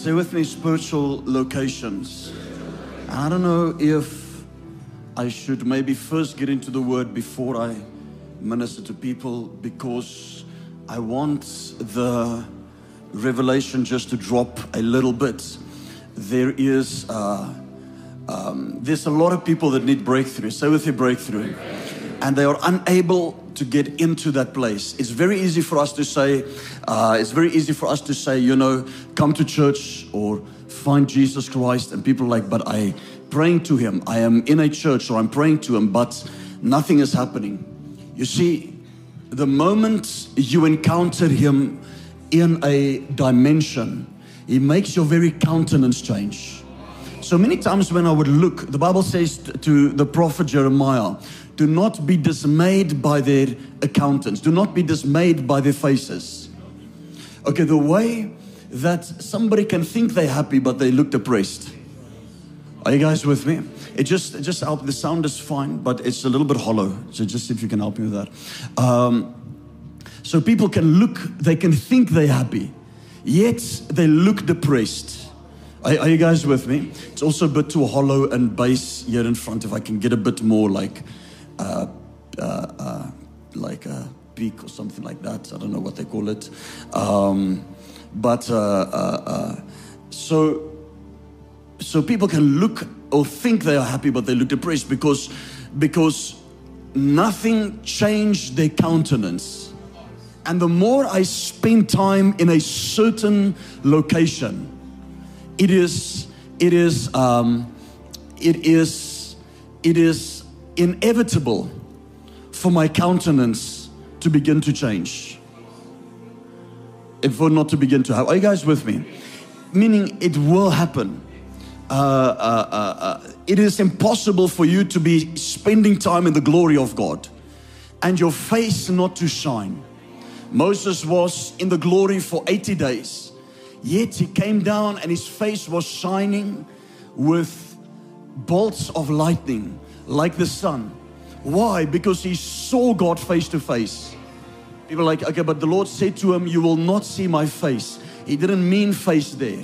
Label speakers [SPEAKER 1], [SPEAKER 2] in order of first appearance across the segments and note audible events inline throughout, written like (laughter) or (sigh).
[SPEAKER 1] Say with me, spiritual locations. I don't know if I should maybe first get into the word before I minister to people because I want the revelation just to drop a little bit. There is uh, um, there's a lot of people that need breakthrough. Say with me, breakthrough, and they are unable to get into that place. It's very easy for us to say, uh, it's very easy for us to say, you know, come to church or find Jesus Christ, and people like, but I praying to Him. I am in a church or I'm praying to Him, but nothing is happening. You see, the moment you encounter Him in a dimension, He makes your very countenance change. So many times when I would look, the Bible says to the prophet Jeremiah, do not be dismayed by their accountants, do not be dismayed by their faces. Okay, the way that somebody can think they're happy but they look depressed. Are you guys with me? It just it just help. The sound is fine, but it's a little bit hollow. So just if you can help me with that. Um, so people can look, they can think they're happy, yet they look depressed. Are, are you guys with me? It's also a bit too hollow and bass here in front. If I can get a bit more like, uh, uh, like a peak or something like that. I don't know what they call it. Um, but uh, uh, uh, so so people can look or think they are happy, but they look depressed because because nothing changed their countenance. And the more I spend time in a certain location, it is it is um, it is it is inevitable for my countenance to begin to change. If for not to begin to have, are you guys with me? Meaning it will happen. Uh, uh, uh, uh, it is impossible for you to be spending time in the glory of God and your face not to shine. Moses was in the glory for 80 days, yet he came down and his face was shining with bolts of lightning like the sun. Why? Because he saw God face to face. People are like, okay, but the Lord said to him, You will not see my face. He didn't mean face there.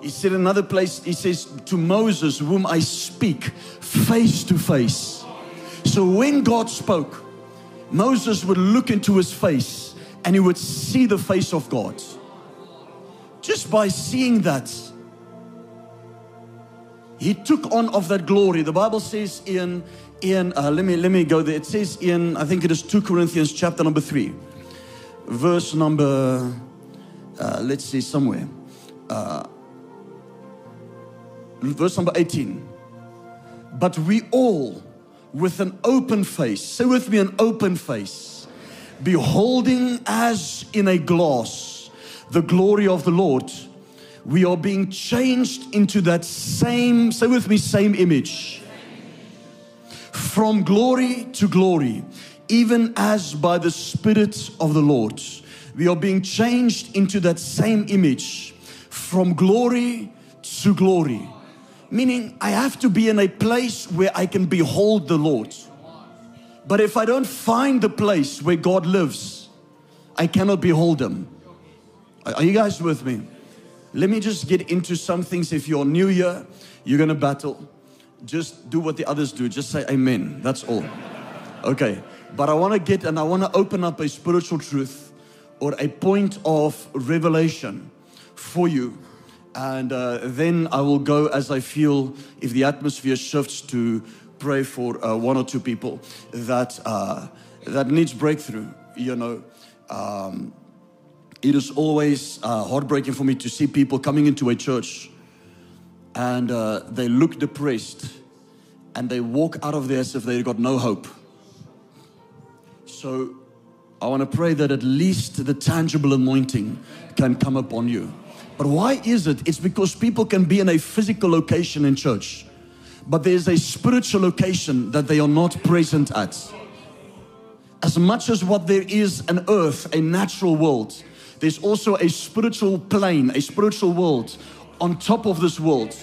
[SPEAKER 1] He said another place, he says, To Moses, whom I speak face to face. So when God spoke, Moses would look into his face and he would see the face of God. Just by seeing that, he took on of that glory. The Bible says in in uh, let me let me go there. It says in I think it is two Corinthians chapter number three, verse number uh, let's see somewhere, uh, verse number eighteen. But we all, with an open face, say with me, an open face, beholding as in a glass the glory of the Lord, we are being changed into that same, say with me, same image from glory to glory, even as by the Spirit of the Lord. We are being changed into that same image from glory to glory. Meaning, I have to be in a place where I can behold the Lord. But if I don't find the place where God lives, I cannot behold Him. Are you guys with me? Let me just get into some things. If you're new here, you're going to battle just do what the others do. Just say amen. That's all. Okay. But I want to get and I want to open up a spiritual truth or a point of revelation for you. And uh, then I will go as I feel if the atmosphere shifts to pray for uh, one or two people that uh, that needs breakthrough. You know, um, it is always uh, heartbreaking for me to see people coming into a church and uh, they look depressed and they walk out of there as if they've got no hope. So I want to pray that at least the tangible anointing can come upon you. But why is it? It's because people can be in a physical location in church, but there's a spiritual location that they are not present at. As much as what there is an earth, a natural world, there's also a spiritual plane, a spiritual world on top of this world.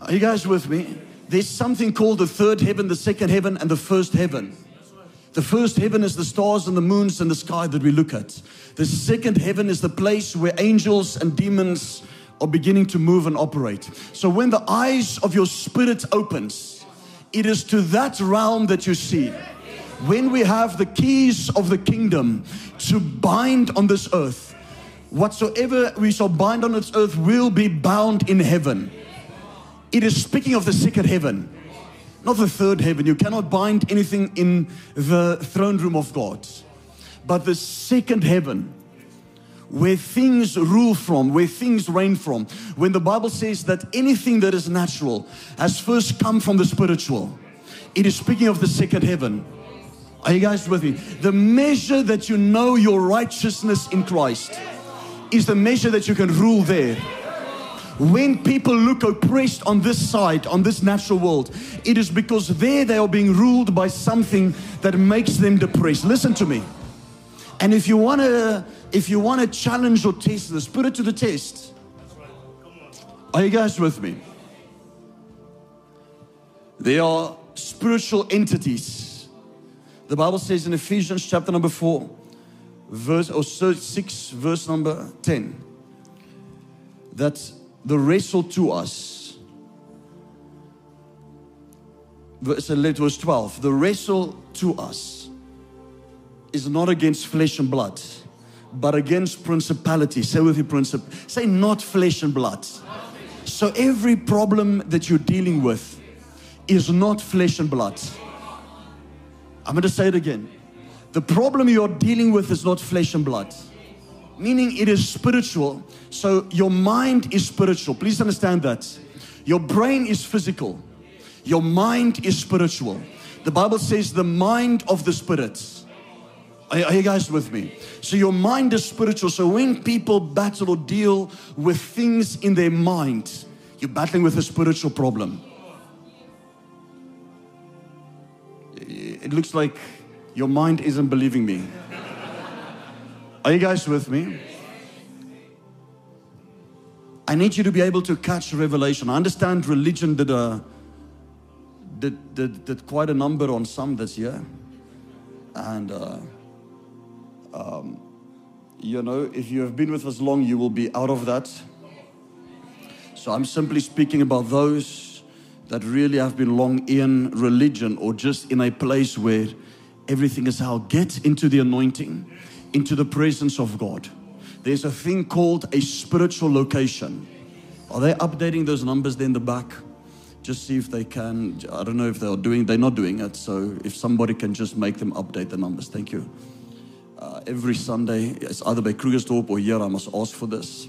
[SPEAKER 1] Are you guys with me? There's something called the third heaven, the second heaven, and the first heaven. The first heaven is the stars and the moons and the sky that we look at. The second heaven is the place where angels and demons are beginning to move and operate. So when the eyes of your spirit opens, it is to that realm that you see. When we have the keys of the kingdom to bind on this earth, whatsoever we shall bind on this earth will be bound in heaven. It is speaking of the second heaven, not the third heaven. You cannot bind anything in the throne room of God, but the second heaven where things rule from, where things reign from. When the Bible says that anything that is natural has first come from the spiritual, it is speaking of the second heaven. Are you guys with me? The measure that you know your righteousness in Christ is the measure that you can rule there. When people look oppressed on this side, on this natural world, it is because there they are being ruled by something that makes them depressed. Listen to me. And if you want to if you want to challenge or test this, put it to the test. Are you guys with me? They are spiritual entities. The Bible says in Ephesians chapter number 4, verse or 6, verse number 10, that the wrestle to us. Verse, uh, verse 12, the wrestle to us is not against flesh and blood but against principality. Say with your principle. Say not flesh and blood. So every problem that you're dealing with is not flesh and blood. I'm going to say it again. The problem you're dealing with is not flesh and blood, meaning it is spiritual. So your mind is spiritual. Please understand that. Your brain is physical, your mind is spiritual. The Bible says the mind of the spirits are, you guys with me? So your mind is spiritual. So when people battle or deal with things in their mind, you're battling with a spiritual problem. It looks like your mind isn't believing me. Are you guys with me? I need you to be able to catch revelation. I understand religion did a did, did, did quite a number on some this year. And uh, um, you know, if you have been with us long, you will be out of that. So I'm simply speaking about those that really have been long in religion or just in a place where everything is how get into the anointing, into the presence of God. There's a thing called a spiritual location. Are they updating those numbers there in the back? Just see if they can. I don't know if they're doing, they're not doing it. So if somebody can just make them update the numbers. Thank you uh, every Sunday. It's either by Krugersdorp or here. I must ask for this.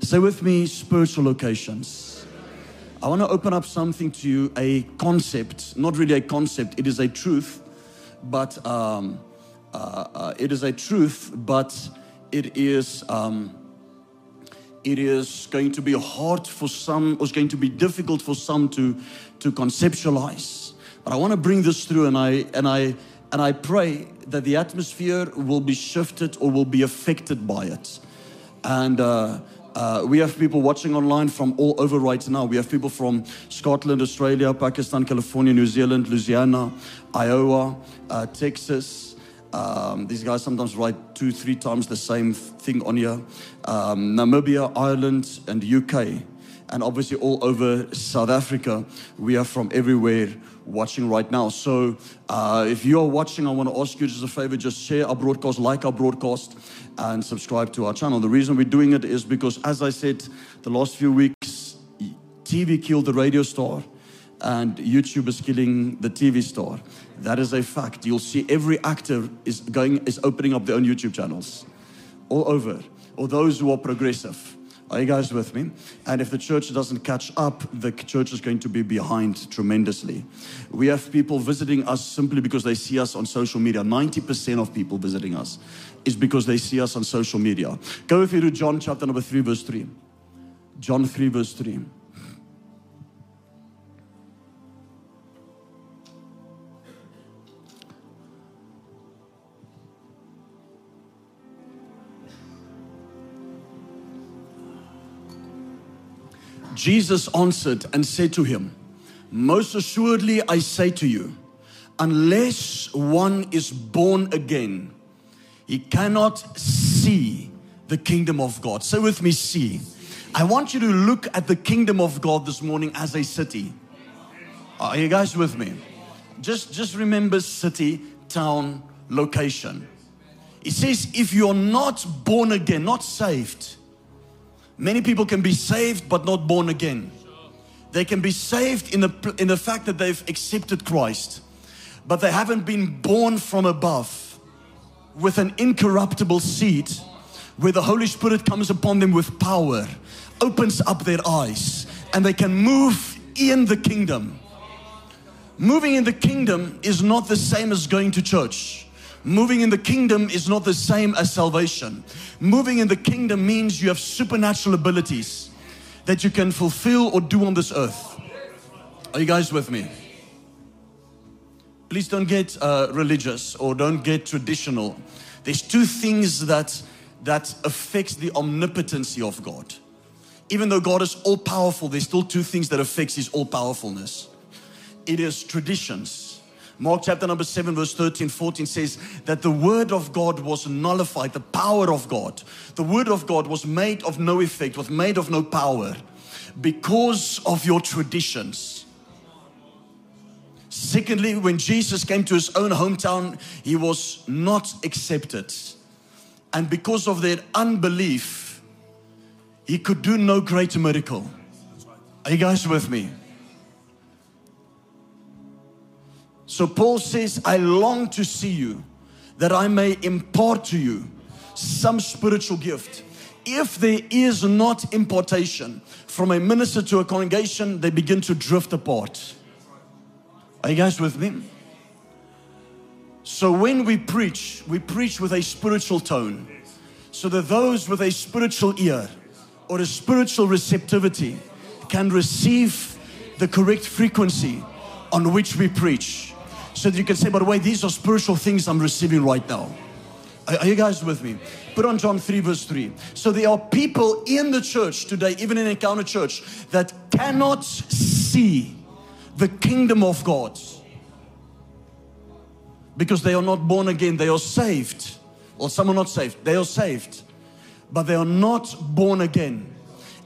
[SPEAKER 1] Say with me, spiritual locations. I want to open up something to you, a concept, not really a concept, it is a truth, but um, uh, uh, it is a truth, but it is. Um, it is going to be hard for some, or it's going to be difficult for some to, to conceptualize. But I want to bring this through, and I and I and I pray that the atmosphere will be shifted or will be affected by it. And uh, uh, we have people watching online from all over right now. We have people from Scotland, Australia, Pakistan, California, New Zealand, Louisiana, Iowa, uh, Texas. Um, these guys sometimes write two, three times the same thing on here. Um, Namibia, Ireland, and UK. And obviously all over South Africa. We are from everywhere watching right now. So uh, if you're watching, I want to ask you just a favor, just share our broadcast, like our broadcast, and subscribe to our channel. The reason we're doing it is because, as I said, the last few weeks, TV killed the radio star, and YouTube is killing the TV star. That is a fact. You'll see every actor is going is opening up their own YouTube channels, all over, or those who are progressive. Are you guys with me? And if the church doesn't catch up, the church is going to be behind tremendously. We have people visiting us simply because they see us on social media. 90% of people visiting us is because they see us on social media. Go with me to John chapter number 3, verse 3. John 3, verse 3. Jesus answered and said to him, Most assuredly I say to you, unless one is born again, he cannot see the kingdom of God. Say with me, see. I want you to look at the kingdom of God this morning as a city. Are you guys with me? Just, just remember city, town, location. It says, if you're not born again, not saved, many people can be saved but not born again. They can be saved in the, in the fact that they've accepted Christ, but they haven't been born from above with an incorruptible seed where the Holy Spirit comes upon them with power, opens up their eyes, and they can move in the kingdom. Moving in the kingdom is not the same as going to church. Moving in the kingdom is not the same as salvation. Moving in the kingdom means you have supernatural abilities that you can fulfill or do on this earth. Are you guys with me? Please don't get uh, religious or don't get traditional. There's two things that that affects the omnipotency of God. Even though God is all powerful, there's still two things that affects his all powerfulness. It is traditions. Mark chapter number 7 verse 13 14 says that the word of God was nullified, the power of God. The word of God was made of no effect, was made of no power because of your traditions. Secondly, when Jesus came to his own hometown, he was not accepted. And because of their unbelief, he could do no greater miracle. Are you guys with me? So Paul says, I long to see you that I may impart to you some spiritual gift. If there is not impartation from a minister to a congregation, they begin to drift apart. Are you guys with me? So when we preach, we preach with a spiritual tone. So that those with a spiritual ear or a spiritual receptivity can receive the correct frequency on which we preach. So that you can say, by the way, these are spiritual things I'm receiving right now. Are, you guys with me? Put on John 3, verse 3. So there are people in the church today, even in Encounter Church, that cannot see the kingdom of God because they are not born again. They are saved. Or some are not saved. They are saved, but they are not born again.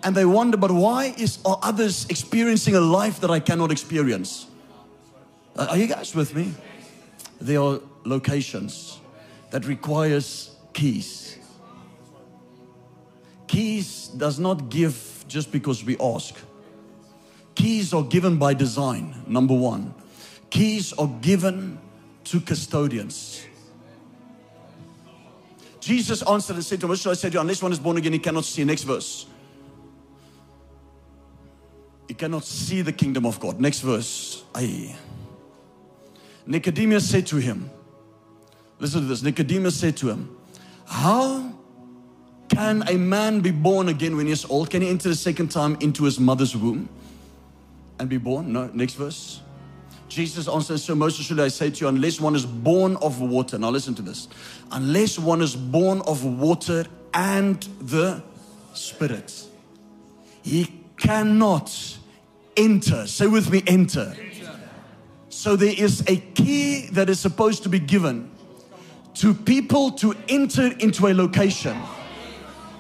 [SPEAKER 1] And they wonder, but why is are others experiencing a life that I cannot experience? Are you guys with me? There are locations that requires keys. Keys does not give just because we ask. Keys are given by design, number one. Keys are given to custodians. Jesus answered and said to him, What I say to you? Unless one is born again, he cannot see. Next verse. He cannot see the kingdom of God. Next verse. Aye. Nicodemus said to him, Listen to this. Nicodemus said to him, How can a man be born again when he is old? Can he enter the second time into his mother's womb and be born? No. Next verse. Jesus answered, So Moses should I say to you, unless one is born of water. Now listen to this. Unless one is born of water and the Spirit, he cannot enter. Say with me, enter. So there is a key that is supposed to be given to people to enter into a location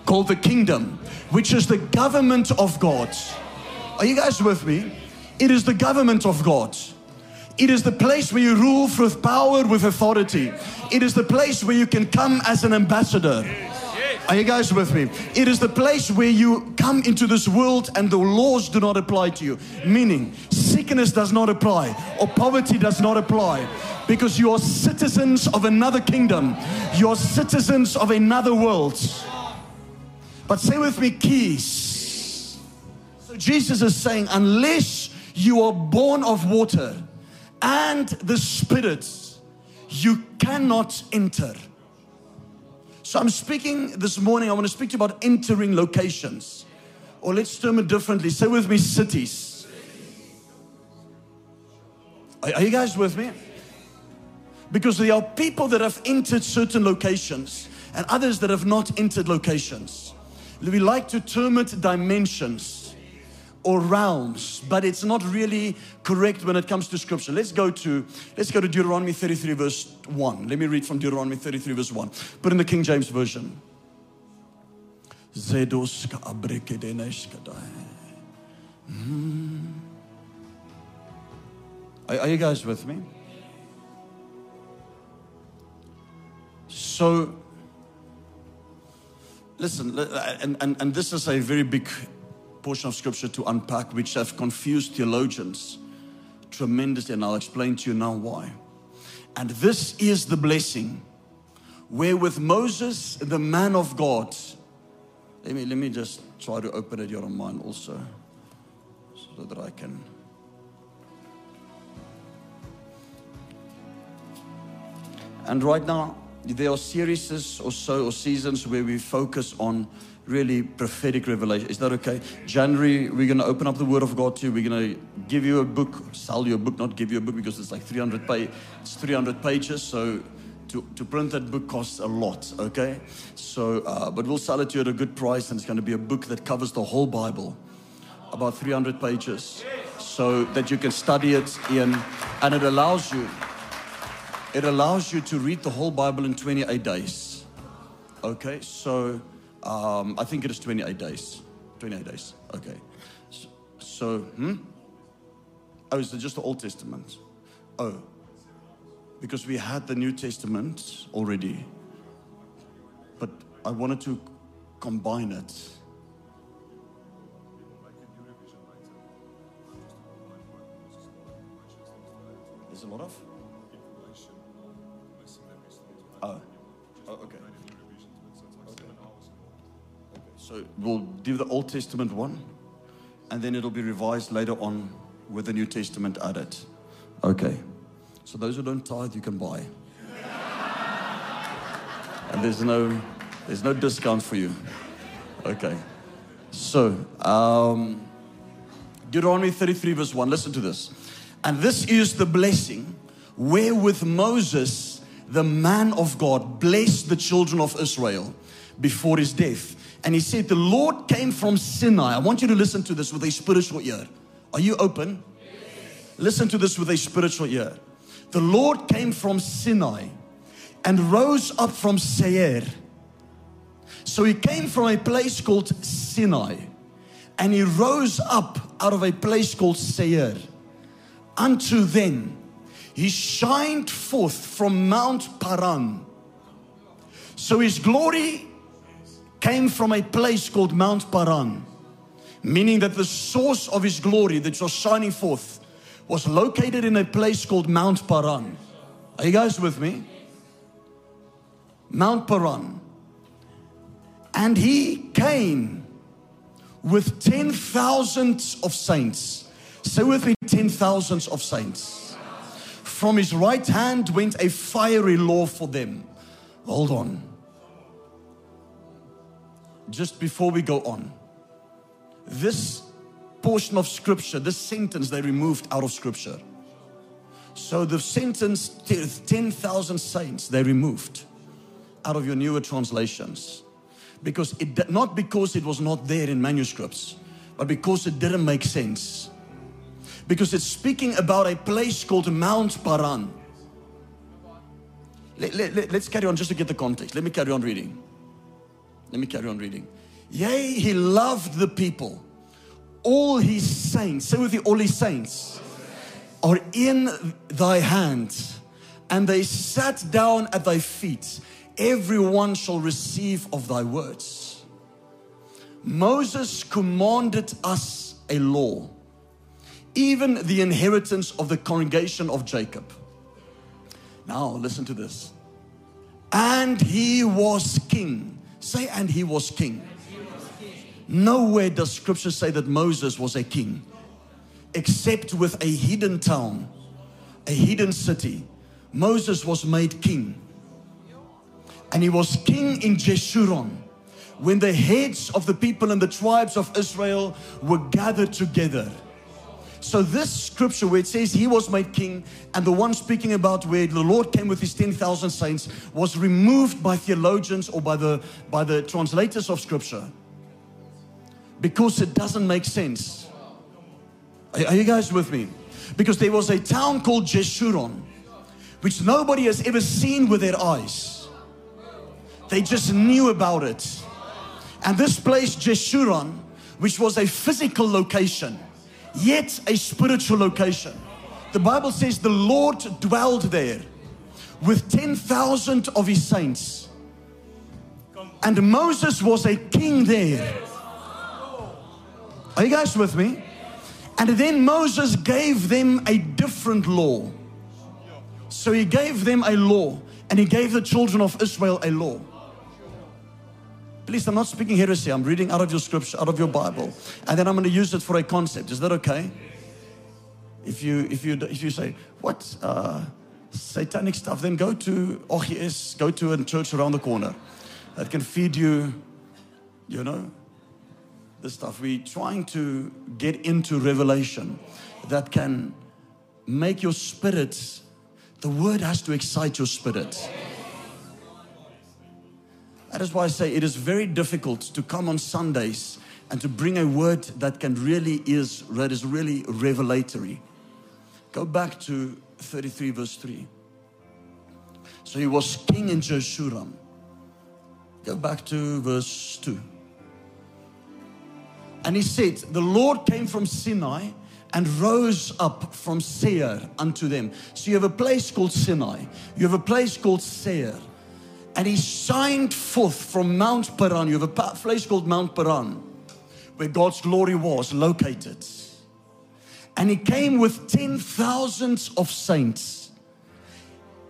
[SPEAKER 1] called the kingdom, which is the government of God. Are you guys with me? It is the government of God. It is the place where you rule with power, with authority. It is the place where you can come as an ambassador. Are you guys with me? It is the place where you come into this world and the laws do not apply to you. Meaning, sickness does not apply or poverty does not apply because you are citizens of another kingdom. You are citizens of another world. But say with me, keys. So Jesus is saying, unless you are born of water and the Spirit, you cannot enter. So I'm speaking this morning, I want to speak to you about entering locations. Or let's term it differently. Say with me, cities. Are, are you guys with me? Because there are people that have entered certain locations and others that have not entered locations. We like to term it dimensions. Or realms, but it's not really correct when it comes to scripture. Let's go to let's go to Deuteronomy 33 verse 1. Let me read from Deuteronomy 33 verse 1. Put in the King James version. Hmm. Are, are you guys with me? So, listen, and, and, and this is a very big portion of scripture to unpack, which have confused theologians tremendously, and I'll explain to you now why. And this is the blessing wherewith Moses, the man of God, let me, let me just try to open it your mind also so that I can. And right now, there are series or so or seasons where we focus on really prophetic revelation. Is that okay? January, we're going to open up the Word of God to you. We're going to give you a book, sell you a book, not give you a book because it's like 300 page, it's 300 pages. So to, to print that book costs a lot, okay? So, uh, but we'll sell it to you at a good price, and it's going to be a book that covers the whole Bible, about 300 pages, so that you can study it in, and it allows you, it allows you to read the whole Bible in 28 days, okay? So. Um, I think it is 28 days. 28 days. Okay. So, so hmm? Oh, is it just the Old Testament? Oh, because we had the New Testament already. But I wanted to combine it. There's a lot of? Oh, oh okay. So we'll do the Old Testament one, and then it'll be revised later on with the New Testament added. Okay. So those who don't tithe, you can buy. (laughs) and there's no, there's no discount for you. Okay. So, um, Deuteronomy 33, verse 1. Listen to this. And this is the blessing wherewith Moses, the man of God, blessed the children of Israel before his death. And he said, The Lord came from Sinai. I want you to listen to this with a spiritual ear. Are you open? Yes. Listen to this with a spiritual ear. The Lord came from Sinai and rose up from Seir. So he came from a place called Sinai and he rose up out of a place called Seir. Unto then, he shined forth from Mount Paran. So his glory came from a place called Mount Paran, meaning that the source of his glory that was shining forth was located in a place called Mount Paran. Are you guys with me? Mount Paran. And he came with ten thousands of saints. Say with me, ten thousands of saints. From his right hand went a fiery law for them. Hold on just before we go on, this portion of scripture, this sentence they removed out of scripture. So the sentence 10,000 saints they removed out of your newer translations. Because it not because it was not there in manuscripts, but because it didn't make sense. Because it's speaking about a place called Mount Paran. Let, let, let, let's carry on just to get the context. Let me carry on reading. Let me carry on reading. Yea, he loved the people. All his saints, say with you, all his saints are in thy hand, and they sat down at thy feet. Everyone shall receive of thy words. Moses commanded us a law, even the inheritance of the congregation of Jacob. Now, listen to this. And he was king Say, and he was king. Nowhere does scripture say that Moses was a king, except with a hidden town, a hidden city. Moses was made king. And he was king in Jeshurun when the heads of the people and the tribes of Israel were gathered together. So this scripture where it says he was made king and the one speaking about where the Lord came with his 10,000 saints was removed by theologians or by the, by the translators of scripture because it doesn't make sense. Are, are you guys with me? Because there was a town called Jeshurun, which nobody has ever seen with their eyes. They just knew about it. And this place, Jeshurun, which was a physical location, yet a spiritual location. The Bible says the Lord dwelled there with 10,000 of his saints. And Moses was a king there. Are you guys with me? And then Moses gave them a different law. So he gave them a law, and he gave the children of Israel a law. Please, I'm not speaking heresy. I'm reading out of your scripture, out of your Bible, and then I'm going to use it for a concept. Is that okay? If you if you if you say what uh, satanic stuff, then go to OGS, go to a church around the corner that can feed you, you know, the stuff. We're trying to get into revelation that can make your spirit. The word has to excite your spirit. That is why I say it is very difficult to come on Sundays and to bring a word that can really is that is really revelatory. Go back to 33 verse 3. So he was king in Jeshurun. Go back to verse 2. And he said, The Lord came from Sinai and rose up from Seir unto them. So you have a place called Sinai, you have a place called Seir. And he shined forth from Mount Paran. You have a place called Mount Paran, where God's glory was located. And he came with ten thousands of saints.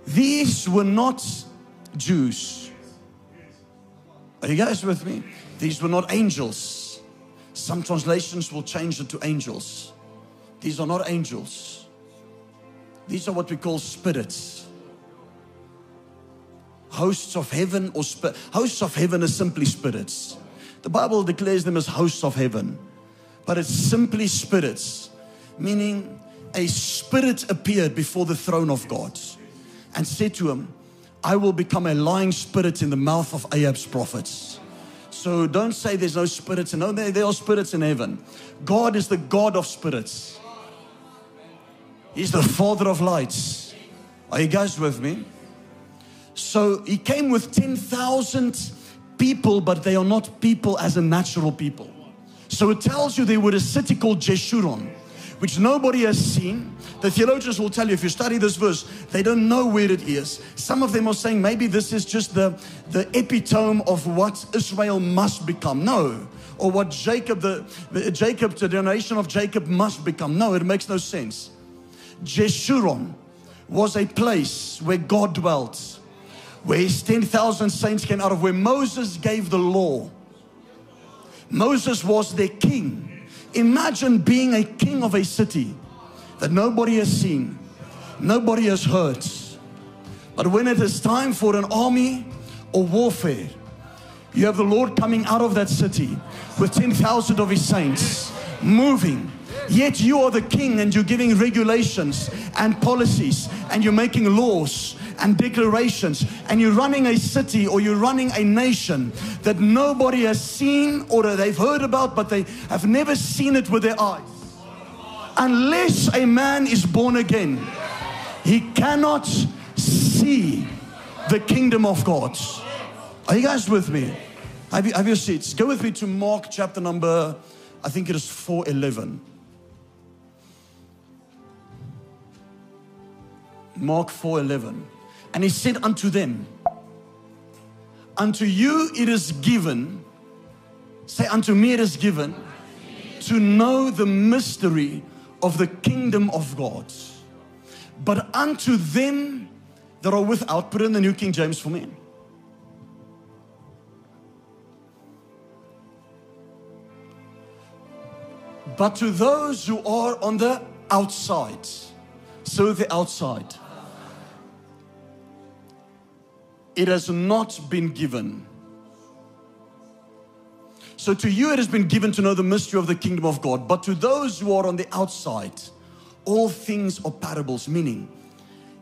[SPEAKER 1] These were not Jews. Are you guys with me? These were not angels. Some translations will change it to angels. These are not angels. These are what we call spirits. Hosts of heaven or spirit. Hosts of heaven is simply spirits. The Bible declares them as hosts of heaven, but it's simply spirits, meaning a spirit appeared before the throne of God and said to him, I will become a lying spirit in the mouth of Ahab's prophets. So don't say there's no spirits. No, there, there are spirits in heaven. God is the God of spirits. He's the Father of lights. Are you guys with me? So he came with 10,000 people, but they are not people as a natural people. So it tells you they were a city called Jeshurun, which nobody has seen. The theologians will tell you if you study this verse, they don't know where it is. Some of them are saying maybe this is just the, the epitome of what Israel must become. No. Or what Jacob, the, the Jacob, the generation of Jacob must become. No, it makes no sense. Jeshurun was a place where God dwelt, where his 10,000 saints came out of, where Moses gave the law. Moses was their king. Imagine being a king of a city that nobody has seen, nobody has heard. But when it is time for an army or warfare, you have the Lord coming out of that city with 10,000 of his saints moving. Yet you are the king and you're giving regulations and policies and you're making laws and declarations and you're running a city or you're running a nation that nobody has seen or they've heard about but they have never seen it with their eyes. Unless a man is born again, he cannot see the kingdom of God. Are you guys with me? Have, you, have your seats. Go with me to Mark chapter number, I think it is 411. Mark 4:11. And he said unto them, Unto you it is given, say unto me it is given, to know the mystery of the kingdom of God. But unto them that are without, put in the New King James for me. But to those who are on the outside, so the outside, it has not been given. So to you it has been given to know the mystery of the kingdom of God, but to those who are on the outside, all things are parables, meaning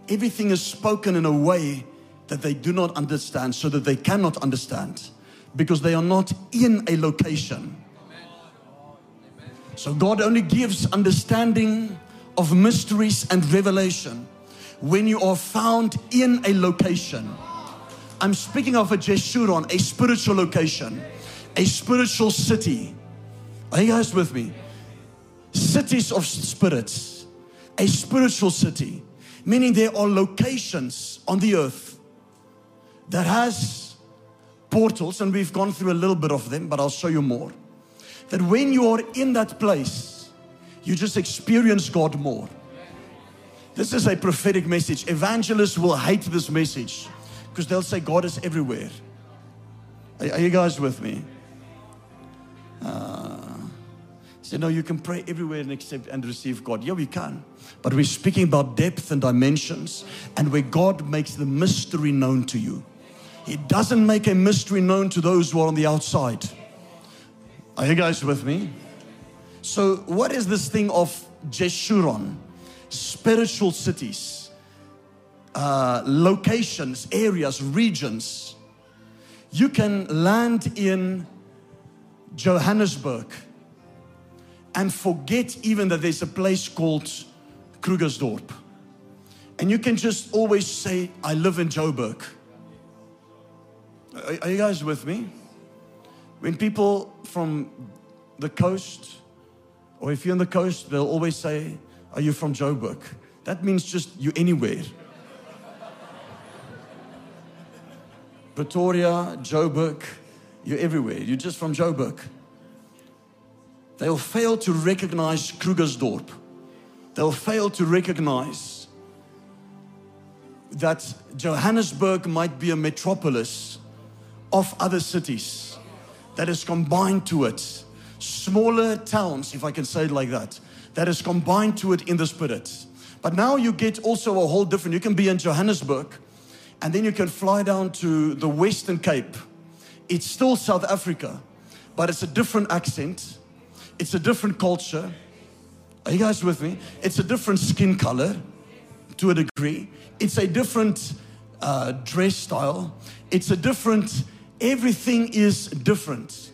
[SPEAKER 1] everything is spoken in a way that they do not understand, so that they cannot understand because they are not in a location. So God only gives understanding of mysteries and revelation when you are found in a location. I'm speaking of a Jeshurun, a spiritual location, a spiritual city. Are you guys with me? Cities of spirits, a spiritual city, meaning there are locations on the earth that has portals, and we've gone through a little bit of them, but I'll show you more. That when you are in that place, you just experience God more. This is a prophetic message. Evangelists will hate this message because they'll say God is everywhere. Are, are you guys with me? Uh, say, no, you can pray everywhere and accept and receive God. Yeah, we can. But we're speaking about depth and dimensions and where God makes the mystery known to you. He doesn't make a mystery known to those who are on the outside. Are you guys with me? So, what is this thing of Jeshurun? Spiritual cities, uh, locations, areas, regions. You can land in Johannesburg and forget even that there's a place called Krugersdorp. And you can just always say, I live in Joburg. Are, are you guys with me? When people from the coast, or if you're on the coast, they'll always say, Are you from Joburg? That means just you anywhere. Pretoria, Joburg, you're everywhere. You're just from Joburg. They'll fail to recognize Krugersdorp. They'll fail to recognize that Johannesburg might be a metropolis of other cities that is combined to it. Smaller towns, if I can say it like that, that is combined to it in the spirit. But now you get also a whole different, you can be in Johannesburg and then you can fly down to the Western Cape. It's still South Africa, but it's a different accent, it's a different culture. Are you guys with me? It's a different skin color to a degree, it's a different uh, dress style, it's a different Everything is different.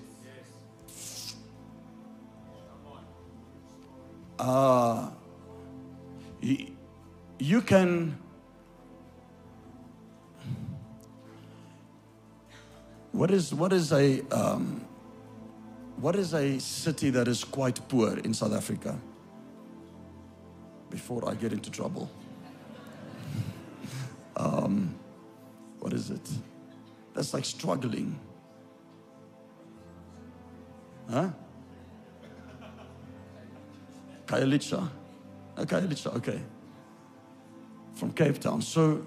[SPEAKER 1] Uh, you, you can what is what is a um, what is a city that is quite poor in South Africa? Before I get into trouble, (laughs) um, what is it? that's like struggling. Huh? Khayelitsha. Uh, okay. From Cape Town. So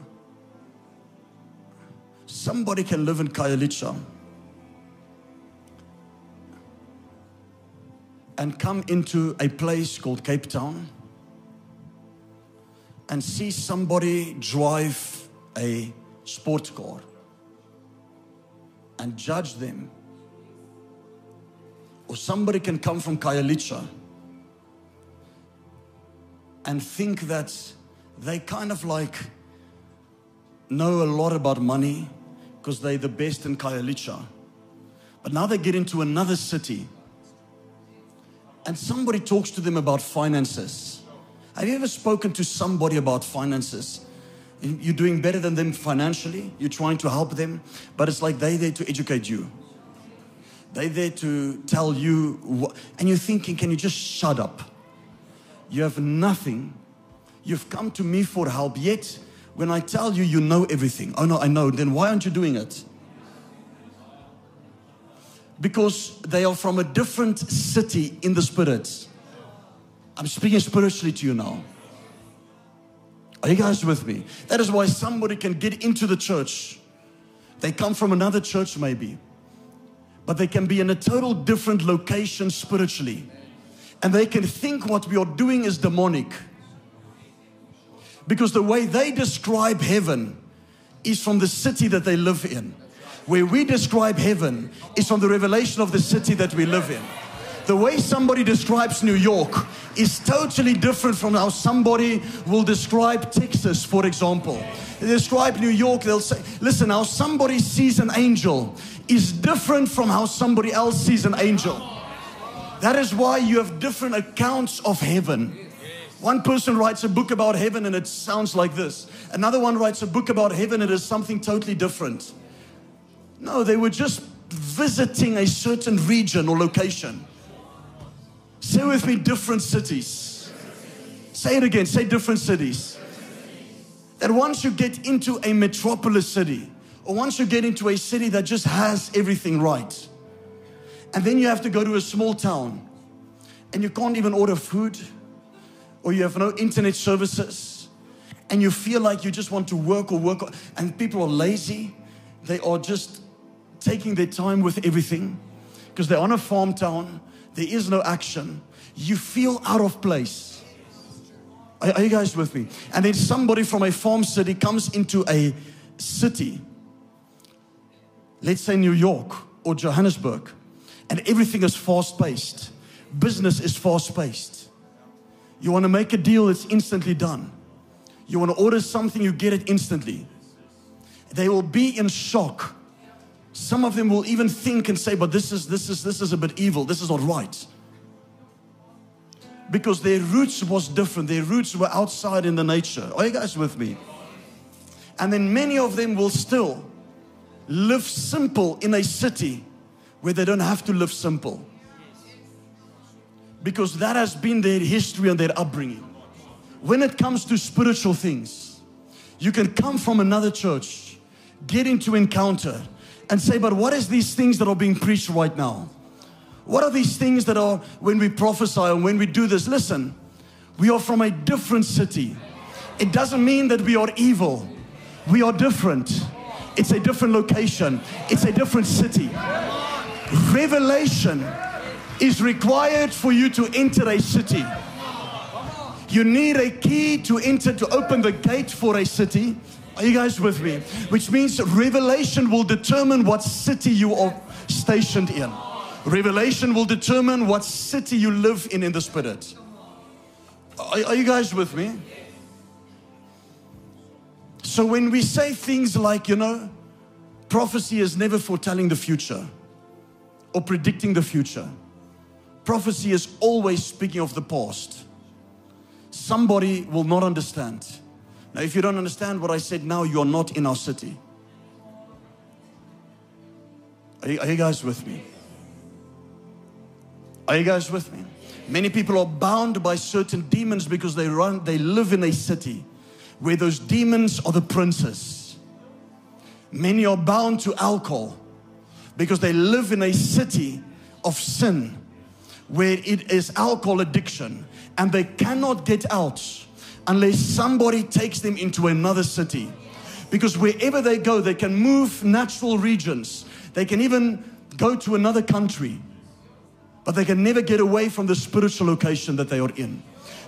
[SPEAKER 1] somebody can live in Khayelitsha and come into a place called Cape Town and see somebody drive a sports car and judge them. Or somebody can come from Khayelitsha and think that they kind of like know a lot about money because they're the best in Khayelitsha. But now they get into another city and somebody talks to them about finances. Have you ever spoken to somebody about finances? You're doing better than them financially. You're trying to help them, but it's like they're there to educate you. They're there to tell you, what, and you're thinking, can you just shut up? You have nothing. You've come to me for help, yet when I tell you, you know everything. Oh no, I know. Then why aren't you doing it? Because they are from a different city in the spirit. I'm speaking spiritually to you now. Are you guys with me? That is why somebody can get into the church. They come from another church, maybe, but they can be in a total different location spiritually. And they can think what we are doing is demonic. Because the way they describe heaven is from the city that they live in. Where we describe heaven is from the revelation of the city that we live in. The way somebody describes New York is totally different from how somebody will describe Texas, for example. They describe New York, they'll say, listen, how somebody sees an angel is different from how somebody else sees an angel. That is why you have different accounts of heaven. One person writes a book about heaven and it sounds like this. Another one writes a book about heaven and it is something totally different. No, they were just visiting a certain region or location. Say with me, different cities. Say it again, say different cities. That once you get into a metropolis city, or once you get into a city that just has everything right, and then you have to go to a small town, and you can't even order food, or you have no internet services, and you feel like you just want to work or work, and people are lazy, they are just taking their time with everything because they're on a farm town, there is no action, you feel out of place. Are, are, you guys with me? And then somebody from a farm city comes into a city, let's say New York or Johannesburg, and everything is fast paced. Business is fast paced. You want to make a deal, it's instantly done. You want to order something, you get it instantly. They will be in shock some of them will even think and say, but this is this is this is a bit evil, this is not right. Because their roots was different. Their roots were outside in the nature. Are you guys with me? And then many of them will still live simple in a city where they don't have to live simple. Because that has been their history and their upbringing. When it comes to spiritual things, you can come from another church, get into encounter, and say, but what is these things that are being preached right now? What are these things that are when we prophesy and when we do this? Listen, we are from a different city. It doesn't mean that we are evil. We are different. It's a different location. It's a different city. Revelation is required for you to enter a city. You need a key to enter, to open the gate for a city. Are you guys with me? Which means revelation will determine what city you are stationed in. Revelation will determine what city you live in in the spirit. Are, are you guys with me? So when we say things like, you know, prophecy is never foretelling the future or predicting the future. Prophecy is always speaking of the past. Somebody will not understand now, if you don't understand what I said now, you're not in our city. Are you, are you, guys with me? Are you guys with me? Many people are bound by certain demons because they run, they live in a city where those demons are the princes. Many are bound to alcohol because they live in a city of sin where it is alcohol addiction and they cannot get out unless somebody takes them into another city. Because wherever they go, they can move natural regions. They can even go to another country. But they can never get away from the spiritual location that they are in.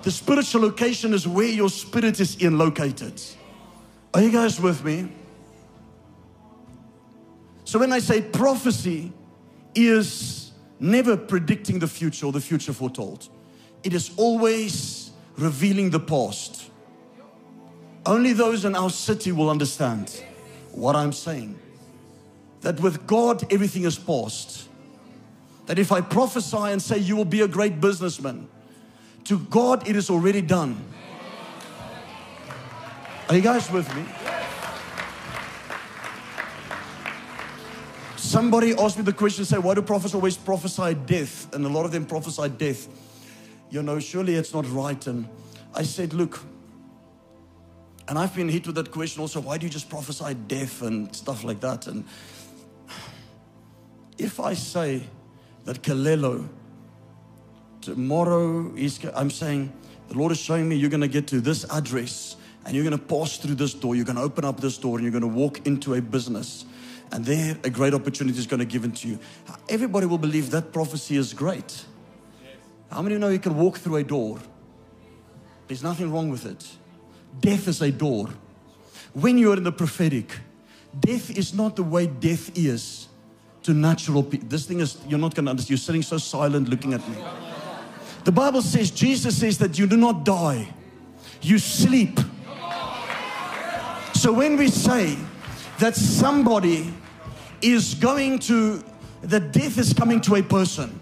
[SPEAKER 1] The spiritual location is where your spirit is in located. Are you guys with me? So when I say prophecy is never predicting the future or the future foretold, it is always revealing the past. Only those in our city will understand what I'm saying. That with God, everything is past. That if I prophesy and say, You will be a great businessman, to God, it is already done. Are you guys with me? Somebody asked me the question, say, why do prophets always prophesy death? And a lot of them prophesy death you know, surely it's not right. And I said, look, and I've been hit with that question also why do you just prophesy death and stuff like that? And if I say that Kalelo, tomorrow is, I'm saying, the Lord is showing me you're going to get to this address and you're going to pass through this door. You're going to open up this door and you're going to walk into a business. And there, a great opportunity is going to give to you. Everybody will believe that prophecy is great. How many know you can walk through a door? There's nothing wrong with it. Death is a door. When you're in the prophetic, death is not the way death is to natural people. This thing is, you're not going to understand. You're sitting so silent looking at me. The Bible says, Jesus says that you do not die, you sleep. So when we say that somebody is going to, the death is coming to a person,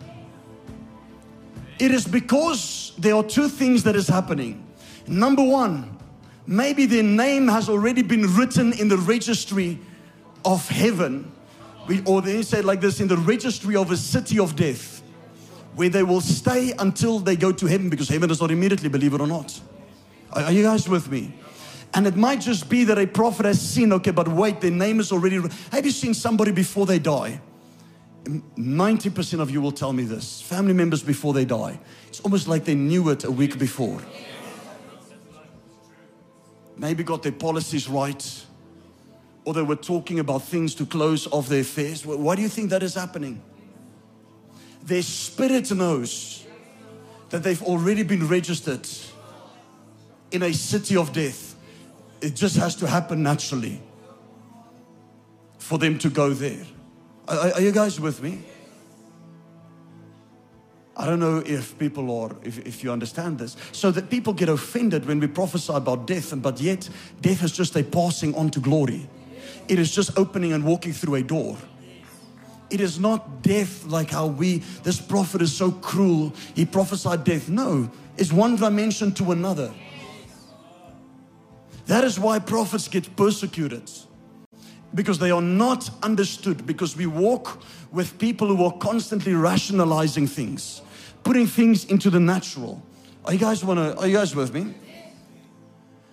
[SPEAKER 1] It is because there are two things that is happening. Number one, maybe their name has already been written in the registry of heaven, or they say like this in the registry of a city of death, where they will stay until they go to heaven because heaven is not immediately, believe it or not. Are, are you guys with me? And it might just be that a prophet has seen, okay, but wait, their name is already. Have you seen somebody before they die? 90% of you will tell me this family members before they die. It's almost like they knew it a week before. Maybe got their policies right, or they were talking about things to close off their affairs. Why do you think that is happening? Their spirit knows that they've already been registered in a city of death. It just has to happen naturally for them to go there. Are, are you guys with me? I don't know if people are, if, if you understand this. So that people get offended when we prophesy about death, and but yet death is just a passing on to glory. It is just opening and walking through a door. It is not death like how we, this prophet is so cruel, he prophesied death. No, it's one dimension to another. That is why prophets get persecuted because they are not understood, because we walk with people who are constantly rationalizing things, putting things into the natural. Are you guys wanna are you guys with me?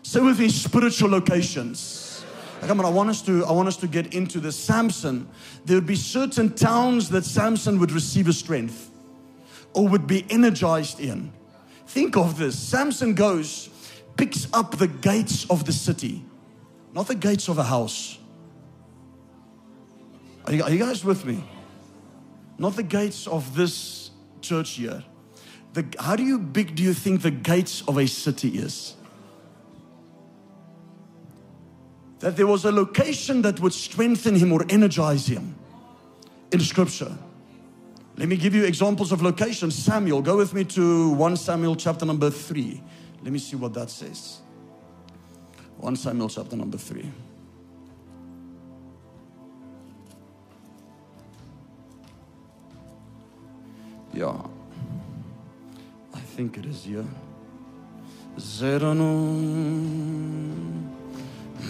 [SPEAKER 1] So with these spiritual locations. Come on, I want us to I want us to get into the Samson. There would be certain towns that Samson would receive a strength or would be energized in. Think of this. Samson goes, picks up the gates of the city, not the gates of a house are you, are you guys with me? Not the gates of this church here. The, how do you big do you think the gates of a city is? That there was a location that would strengthen him or energize him in scripture. Let me give you examples of locations. Samuel, go with me to 1 Samuel chapter number 3. Let me see what that says. 1 Samuel chapter number 3. Yeah. I think it is here. Zerano.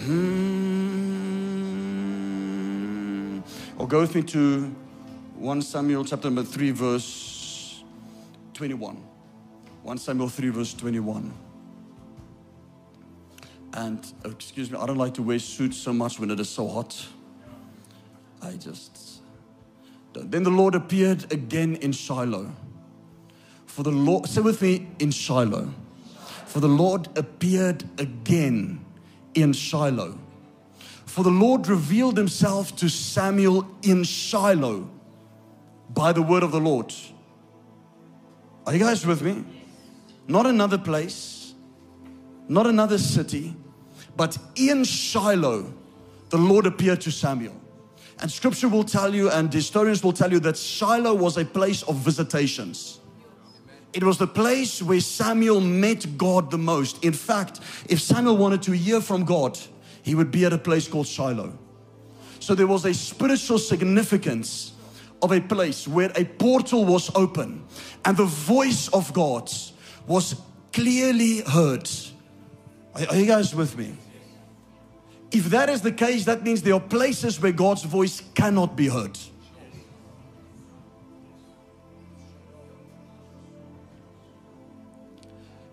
[SPEAKER 1] Hmm. Or go with me to 1 Samuel chapter number 3, verse 21. 1 Samuel 3, verse 21. And oh, excuse me, I don't like to wear suits so much when it is so hot. I just then the Lord appeared again in Shiloh. For the Lord, say with me, in Shiloh. For the Lord appeared again in Shiloh. For the Lord revealed himself to Samuel in Shiloh by the word of the Lord. Are you guys with me? Not another place, not another city, but in Shiloh, the Lord appeared to Samuel. And scripture will tell you, and historians will tell you, that Shiloh was a place of visitations. It was the place where Samuel met God the most. In fact, if Samuel wanted to hear from God, he would be at a place called Shiloh. So there was a spiritual significance of a place where a portal was open and the voice of God was clearly heard. Are, you guys with me? If that is the case, that means there are places where God's voice cannot be heard.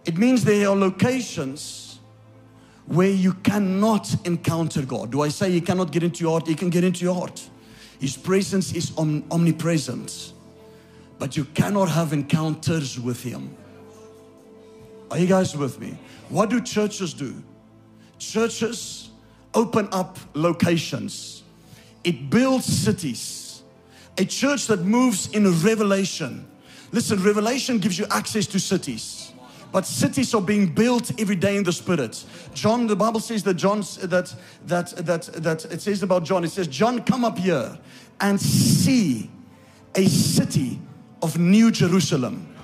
[SPEAKER 1] It means there are locations where you cannot encounter God. Do I say He cannot get into your heart? He can get into your heart. His presence is om- omnipresent, but you cannot have encounters with Him. Are you guys with me? What do churches do? Churches open up locations, it builds cities. A church that moves in revelation. Listen, revelation gives you access to cities. But cities are being built every day in the spirit. John, the Bible says that John that that that that it says about John, it says, John, come up here and see a city of new Jerusalem.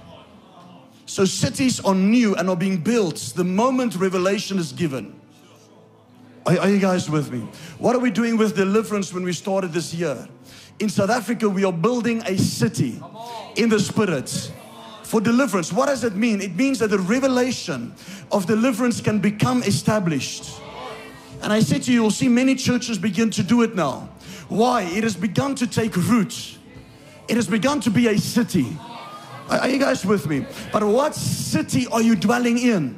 [SPEAKER 1] So cities are new and are being built the moment revelation is given. Are, are you guys with me? What are we doing with deliverance when we started this year? In South Africa, we are building a city in the spirit for deliverance. What does it mean? It means that the revelation of deliverance can become established. And I said to you, you'll see many churches begin to do it now. Why? It has begun to take root. It has begun to be a city. Are you guys with me? But what city are you dwelling in?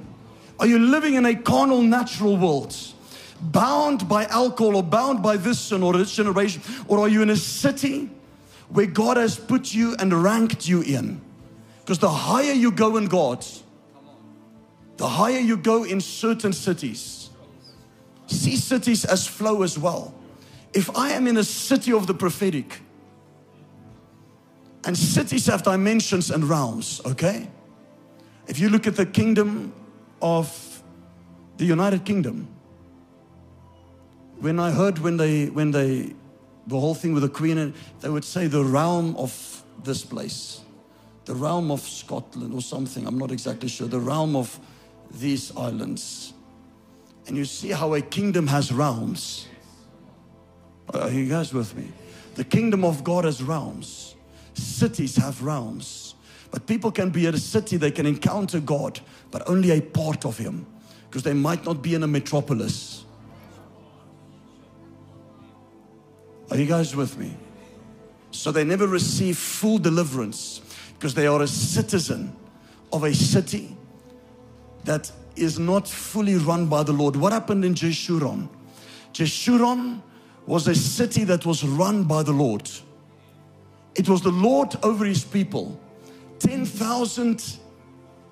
[SPEAKER 1] Are you living in a carnal, natural world? Bound by alcohol or bound by this sin or this generation? Or are you in a city where God has put you and ranked you in? Because the higher you go in God, the higher you go in certain cities. See cities as flow as well. If I am in a city of the prophetic, and cities have dimensions and realms, okay? If you look at the kingdom of the United Kingdom, when I heard when they, when they, the whole thing with the Queen, they would say the realm of this place the realm of Scotland or something, I'm not exactly sure, the realm of these islands. And you see how a kingdom has realms. Are you guys with me? The kingdom of God has realms. Cities have realms. But people can be at a city, they can encounter God, but only a part of Him because they might not be in a metropolis. Are you guys with me? So they never receive full deliverance because they are a citizen of a city that is not fully run by the Lord. What happened in Jeshurun? Jeshurun was a city that was run by the Lord. It was the Lord over his people. 10,000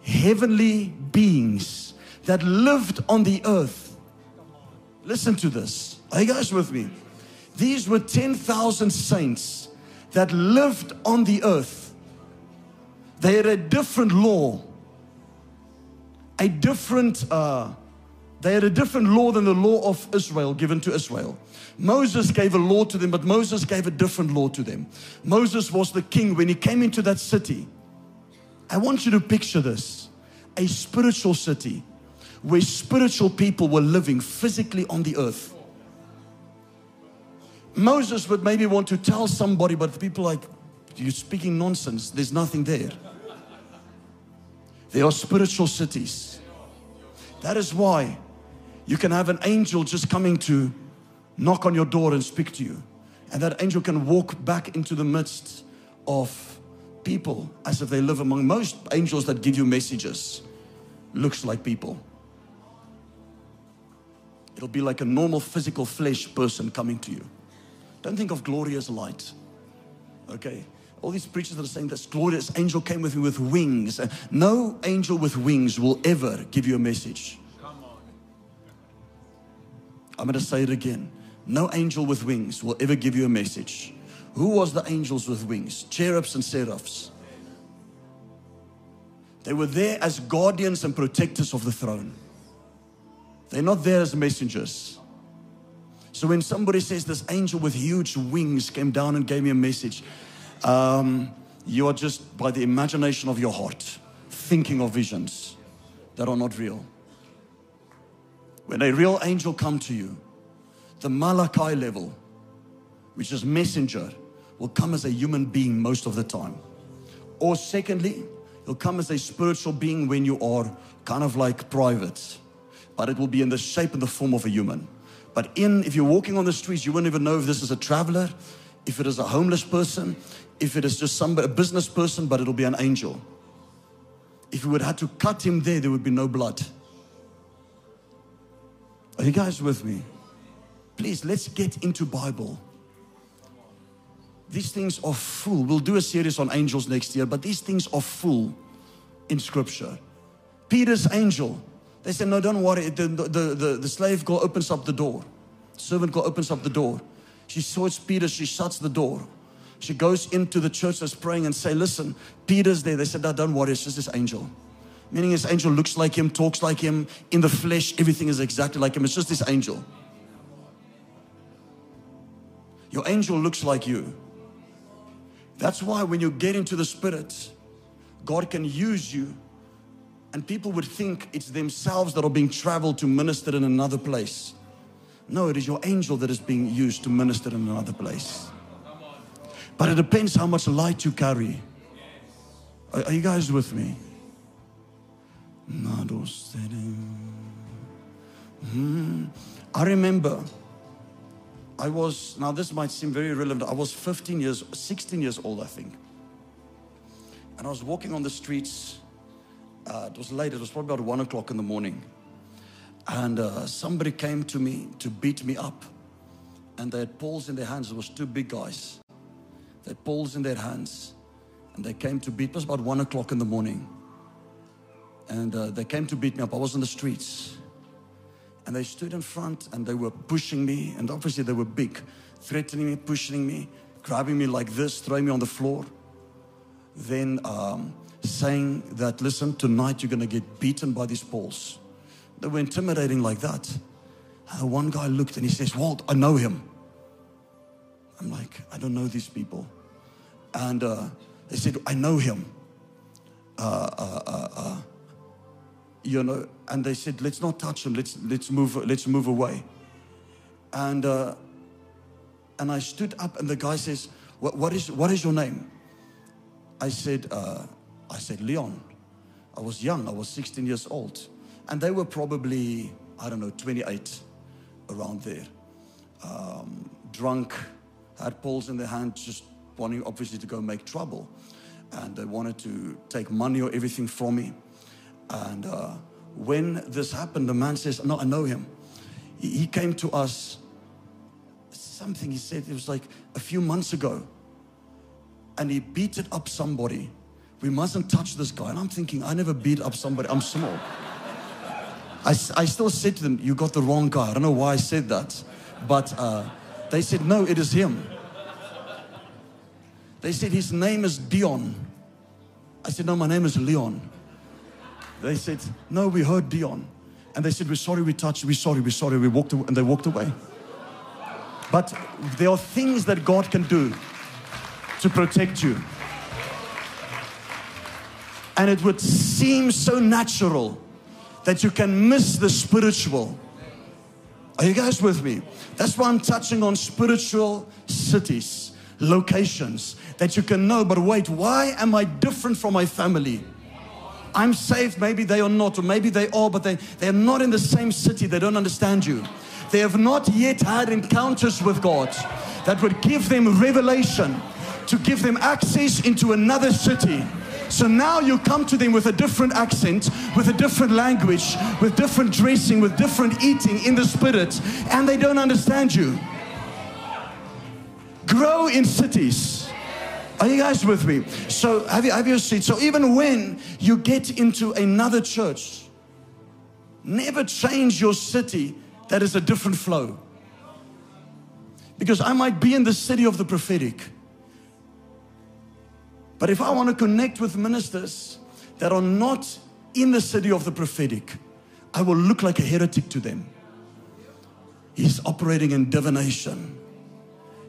[SPEAKER 1] heavenly beings that lived on the earth. Listen to this. Are you guys with me? These were 10,000 saints that lived on the earth they had a different law, a different, uh, they had a different law than the law of Israel given to Israel. Moses gave a law to them, but Moses gave a different law to them. Moses was the king when he came into that city. I want you to picture this a spiritual city where spiritual people were living physically on the earth. Moses would maybe want to tell somebody, but the people like, you're speaking nonsense. There's nothing there. They are spiritual cities. That is why you can have an angel just coming to knock on your door and speak to you. And that angel can walk back into the midst of people as if they live among most angels that give you messages. Looks like people. It'll be like a normal physical flesh person coming to you. Don't think of glory as light. Okay? all these preachers that are saying this glorious angel came with me with wings. No angel with wings will ever give you a message. I'm going to say it again. No angel with wings will ever give you a message. Who was the angels with wings? Cherubs and seraphs. They were there as guardians and protectors of the throne. They're not there as messengers. So when somebody says this angel with huge wings came down and gave me a message, um, you are just by the imagination of your heart thinking of visions that are not real. When a real angel come to you, the Malachi level, which is messenger, will come as a human being most of the time. Or secondly, he'll come as a spiritual being when you are kind of like private, but it will be in the shape and the form of a human. But in, if you're walking on the streets, you won't even know if this is a traveler, if it is a homeless person, if it is just somebody, a business person, but it'll be an angel. If you would have to cut him there, there would be no blood. Are you guys with me? Please, let's get into Bible. These things are full. We'll do a series on angels next year, but these things are full in scripture. Peter's angel, they said, No, don't worry. The, the, the, the slave girl opens up the door. servant girl opens up the door. She saw it's Peter, she shuts the door. She goes into the church that's praying and say, listen, Peter's there. They said, no, don't worry, it's just this angel. Meaning this angel looks like him, talks like him, in the flesh, everything is exactly like him. It's just this angel. Your angel looks like you. That's why when you get into the spirit, God can use you and people would think it's themselves that are being traveled to minister in another place. No, it is your angel that is being used to minister in another place. But it depends how much light you carry. Are, are you guys with me? Hmm. I remember I was, now this might seem very relevant, I was 15 years, 16 years old, I think. And I was walking on the streets. Uh, it was late, it was probably about one o'clock in the morning. And uh, somebody came to me to beat me up. And they had poles in their hands. It was two big guys. They had poles in their hands. And they came to beat, it was about one o'clock in the morning. And uh, they came to beat me up. I was in the streets. And they stood in front and they were pushing me. And obviously they were big, threatening me, pushing me, grabbing me like this, throwing me on the floor. Then um, saying that, listen, tonight you're going to get beaten by these poles. They were intimidating like that. And one guy looked and he says, Walt, I know him. I'm like, I don't know these people. And uh, they said, I know him. Uh, uh, uh, uh you know, and they said, let's not touch him. Let's, let's, move, let's move away. And, uh, and I stood up and the guy says, what, what, is, what is your name? I said, uh, I said, Leon. I was young. I was 16 years old. And they were probably, I don't know, 28 around there. Um, drunk, had poles in their hand, just wanting obviously to go make trouble. And they wanted to take money or everything from me. And uh, when this happened, the man says, No, I know him. He, came to us, something he said, it was like a few months ago. And he beat it up somebody. We mustn't touch this guy. And I'm thinking, I never beat up somebody. I'm small. I, I still said to them, You got the wrong guy. I don't know why I said that. But uh, they said, No, it is him. They said, His name is Dion. I said, No, my name is Leon. They said, No, we heard Dion. And they said, We're sorry we touched, we're sorry, we're sorry. We walked away, and they walked away. But there are things that God can do to protect you. And it would seem so natural that you can miss the spiritual. Are you guys with me? That's why I'm touching on spiritual cities, locations that you can know. But wait, why am I different from my family? I'm saved, maybe they are not, or maybe they are, but they, they're not in the same city. They don't understand you. They have not yet had encounters with God that would give them revelation, to give them access into another city. So now you come to them with a different accent, with a different language, with different dressing, with different eating in the spirit, and they don't understand you. Grow in cities are you guys with me? So have you have your seat. So even when you get into another church, never change your city that is a different flow. Because I might be in the city of the prophetic. But if I want to connect with ministers that are not in the city of the prophetic, I will look like a heretic to them. He's operating in divination.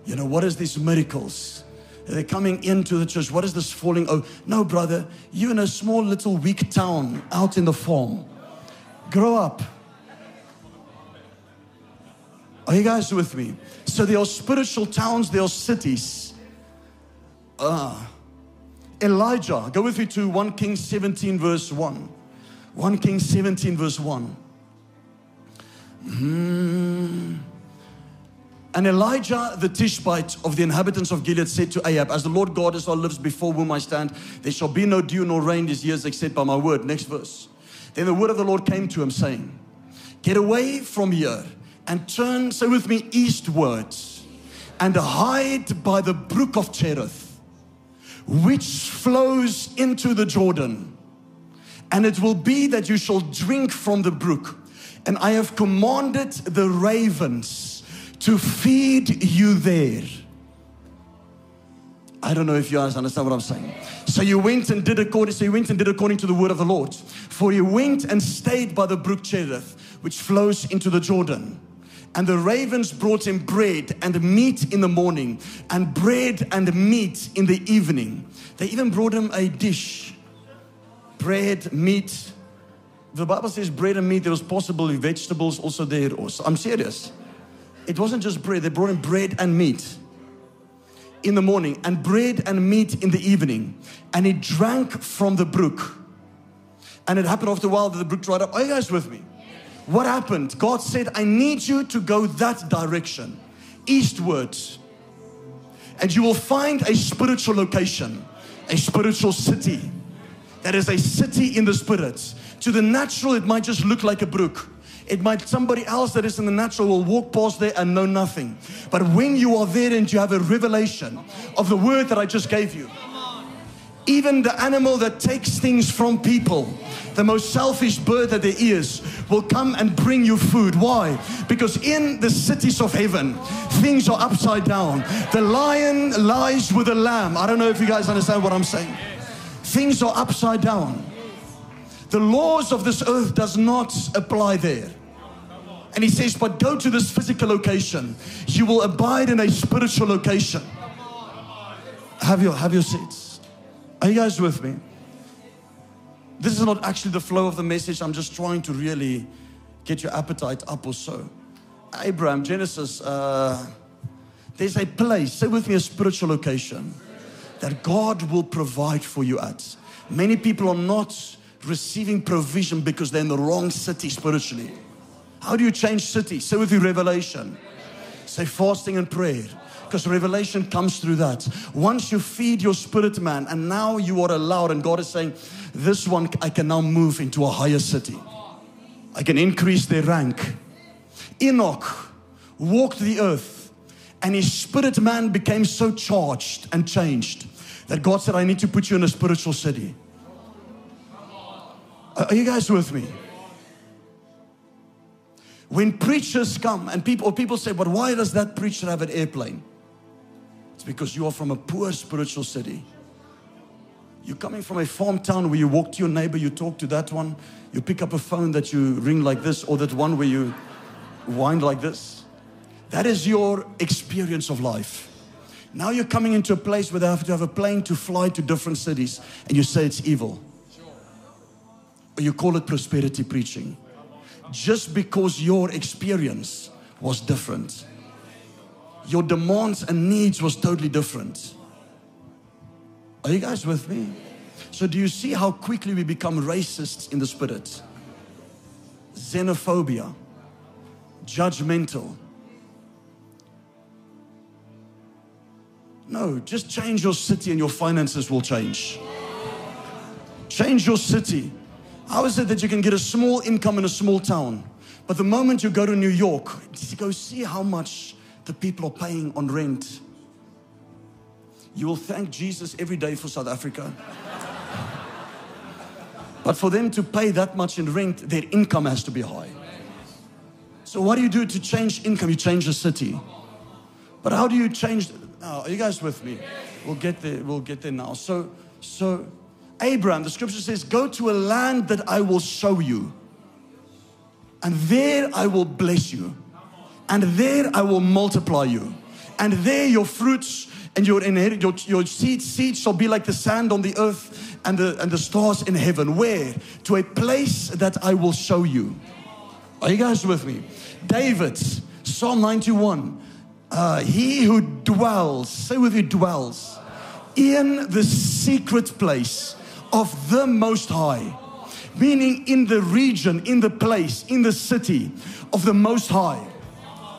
[SPEAKER 1] You know, what is these miracles? They're coming into the church. What is this falling over? No, brother, you're in a small little weak town out in the farm. Grow up. Are you guys with me? So there are spiritual towns, there are cities. Uh, Elijah, go with me to 1 Kings 17, verse 1. 1 Kings 17, verse 1. Mm. And Elijah the Tishbite of the inhabitants of Gilead said to Ahab, As the Lord God of Israel lives before whom I stand, there shall be no dew nor rain these years except by my word. Next verse. Then the word of the Lord came to him, saying, Get away from here and turn, say with me, eastwards, and hide by the brook of Cherith, which flows into the Jordan. And it will be that you shall drink from the brook. And I have commanded the ravens to feed you there. I don't know if you guys understand what I'm saying. So you went and did according. So you went and did according to the word of the Lord. For you went and stayed by the brook Cherith, which flows into the Jordan. And the ravens brought him bread and meat in the morning, and bread and meat in the evening. They even brought him a dish, bread, meat. The Bible says bread and meat. There was possibly vegetables also there. Also, I'm serious. It wasn't just bread, they brought in bread and meat. in the morning and bread and meat in the evening. And he drank from the brook. And it happened after a while that the brook dried up. Are you guys with me? What happened? God said, I need you to go that direction, eastwards. And you will find a spiritual location, a spiritual city. That is a city in the spirit. To the natural, it might just look like a brook. It might somebody else that is in the natural will walk past there and know nothing. But when you are there and you have a revelation of the word that I just gave you, even the animal that takes things from people, the most selfish bird that there is, will come and bring you food. Why? Because in the cities of heaven, things are upside down. The lion lies with the lamb. I don't know if you guys understand what I'm saying. Things are upside down. The laws of this earth does not apply there. And he says, but go to this physical location. You will abide in a spiritual location. Have your, have your seats. Are you guys with me? This is not actually the flow of the message. I'm just trying to really get your appetite up or so. Abraham, Genesis, uh, there's a place, say with me, a spiritual location that God will provide for you at. Many people are not receiving provision because they're in the wrong city spiritually. How do you change cities? Say with you, revelation. Say fasting and prayer because revelation comes through that. Once you feed your spirit man, and now you are allowed, and God is saying, This one I can now move into a higher city. I can increase their rank. Enoch walked the earth, and his spirit man became so charged and changed that God said, I need to put you in a spiritual city. Are you guys with me? When preachers come and people people say, but why does that preacher have an airplane? It's because you are from a poor spiritual city. You're coming from a farm town where you walk to your neighbor, you talk to that one, you pick up a phone that you ring like this, or that one where you wind like this. That is your experience of life. Now you're coming into a place where they have to have a plane to fly to different cities, and you say it's evil. You call it prosperity preaching. Just because your experience was different your demands and needs was totally different. Are you guys with me? So, do you see how quickly we become racists in the spirit? Xenophobia, judgmental. No, just change your city and your finances will change. Change your city. How is it that you can get a small income in a small town? But the moment you go to New York, go see how much the people are paying on rent. You will thank Jesus every day for South Africa. but for them to pay that much in rent, their income has to be high. So, what do you do to change income? You change the city. But how do you change? Oh, are you guys with me? We'll get there. We'll get there now. So, so Abraham, the scripture says, "Go to a land that I will show you, and there I will bless you." and there I will multiply you. And there your fruits and your your, your seed seed shall be like the sand on the earth and the and the stars in heaven. Where? To a place that I will show you. Are you guys with me? David, Psalm 91. Uh, he who dwells, say with you, dwells in the secret place of the Most High, meaning in the region, in the place, in the city of the Most High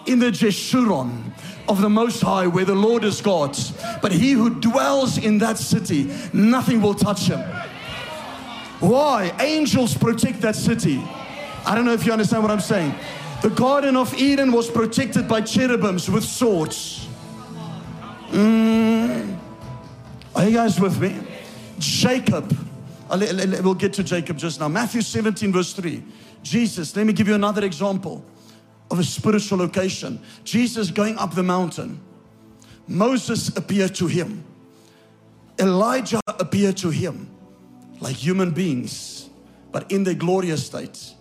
[SPEAKER 1] in the Jeshurun of the Most High, where the Lord is God. But he who dwells in that city, nothing will touch him. Why? Angels protect that city. I don't know if you understand what I'm saying. The Garden of Eden was protected by cherubims with swords. Mm. Are you guys with me? Jacob. We'll get to Jacob just now. Matthew 17, verse 3. Jesus, let me give you another example of a spiritual location. Jesus going up the mountain. Moses appeared to him. Elijah appeared to him like human beings, but in their glorious state.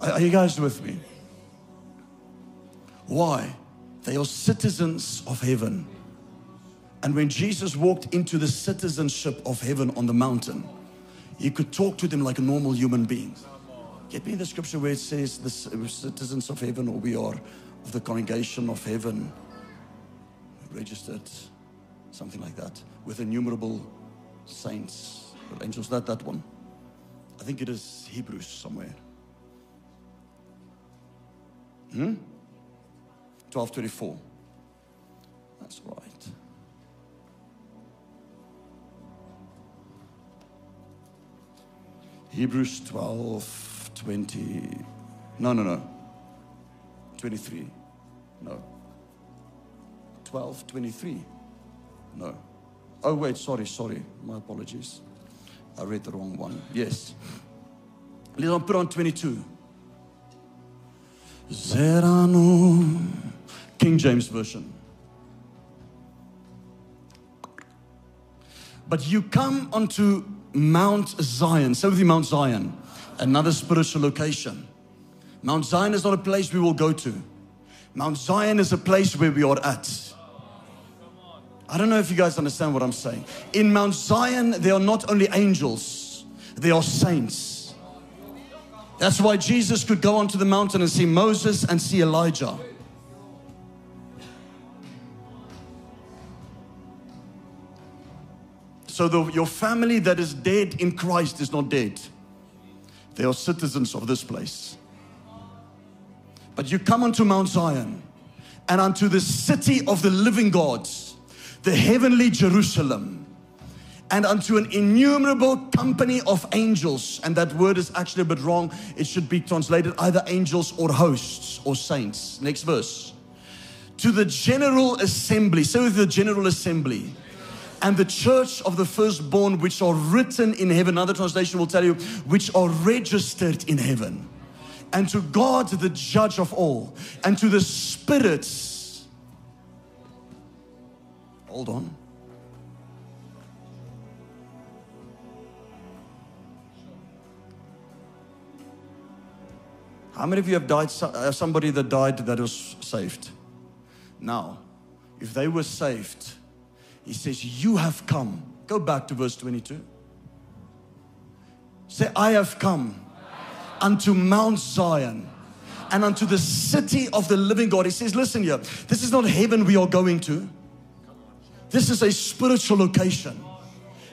[SPEAKER 1] Are you guys with me? Why? They are citizens of heaven. And when Jesus walked into the citizenship of heaven on the mountain, he could talk to them like a normal human being. Get me the scripture where it says the citizens of heaven or we are of the congregation of heaven registered something like that, with innumerable saints or angels. That that one. I think it is Hebrews somewhere. Hmm? 1224. That's right. Hebrews 12, 20. No, no, no. 23. No. 12, 23. No. Oh, wait, sorry, sorry. My apologies. I read the wrong one. Yes. Let's put on 22. Zerano. King James Version. But you come onto Mount Zion. Say with me, Mount Zion. Another spiritual location. Mount Zion is not a place we will go to. Mount Zion is a place where we are at. I don't know if you guys understand what I'm saying. In Mount Zion, there are not only angels, they are saints. That's why Jesus could go onto the mountain and see Moses and see Elijah. So the, your family that is dead in Christ is not dead. They are citizens of this place. But you come unto Mount Zion and unto the city of the living God, the heavenly Jerusalem, and unto an innumerable company of angels. And that word is actually a bit wrong. It should be translated either angels or hosts or saints. Next verse. To the general assembly. With the general assembly and the church of the firstborn which are written in heaven. Another translation will tell you, which are registered in heaven. And to God, the judge of all, and to the spirits. Hold on. How many of you have died? Uh, somebody that died that was saved. Now, if they were saved, he says, You have come. Go back to verse 22. Say, I have come unto Mount Zion and unto the city of the living God. He says, Listen here, this is not heaven we are going to. This is a spiritual location.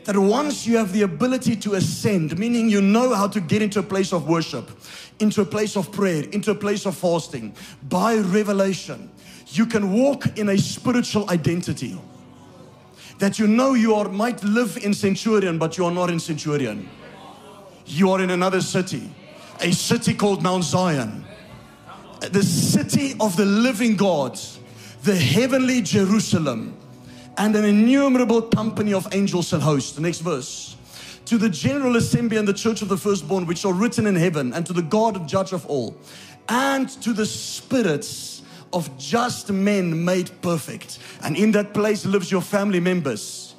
[SPEAKER 1] That once you have the ability to ascend, meaning you know how to get into a place of worship, into a place of prayer, into a place of fasting, by revelation, you can walk in a spiritual identity that you know you are, might live in Centurion, but you are not in Centurion. You are in another city, a city called Mount Zion, the city of the living God, the heavenly Jerusalem, and an innumerable company of angels and hosts. The next verse. To the general assembly and the church of the firstborn, which are written in heaven, and to the God and judge of all, and to the spirits of just men made perfect. And in that place lives your family members.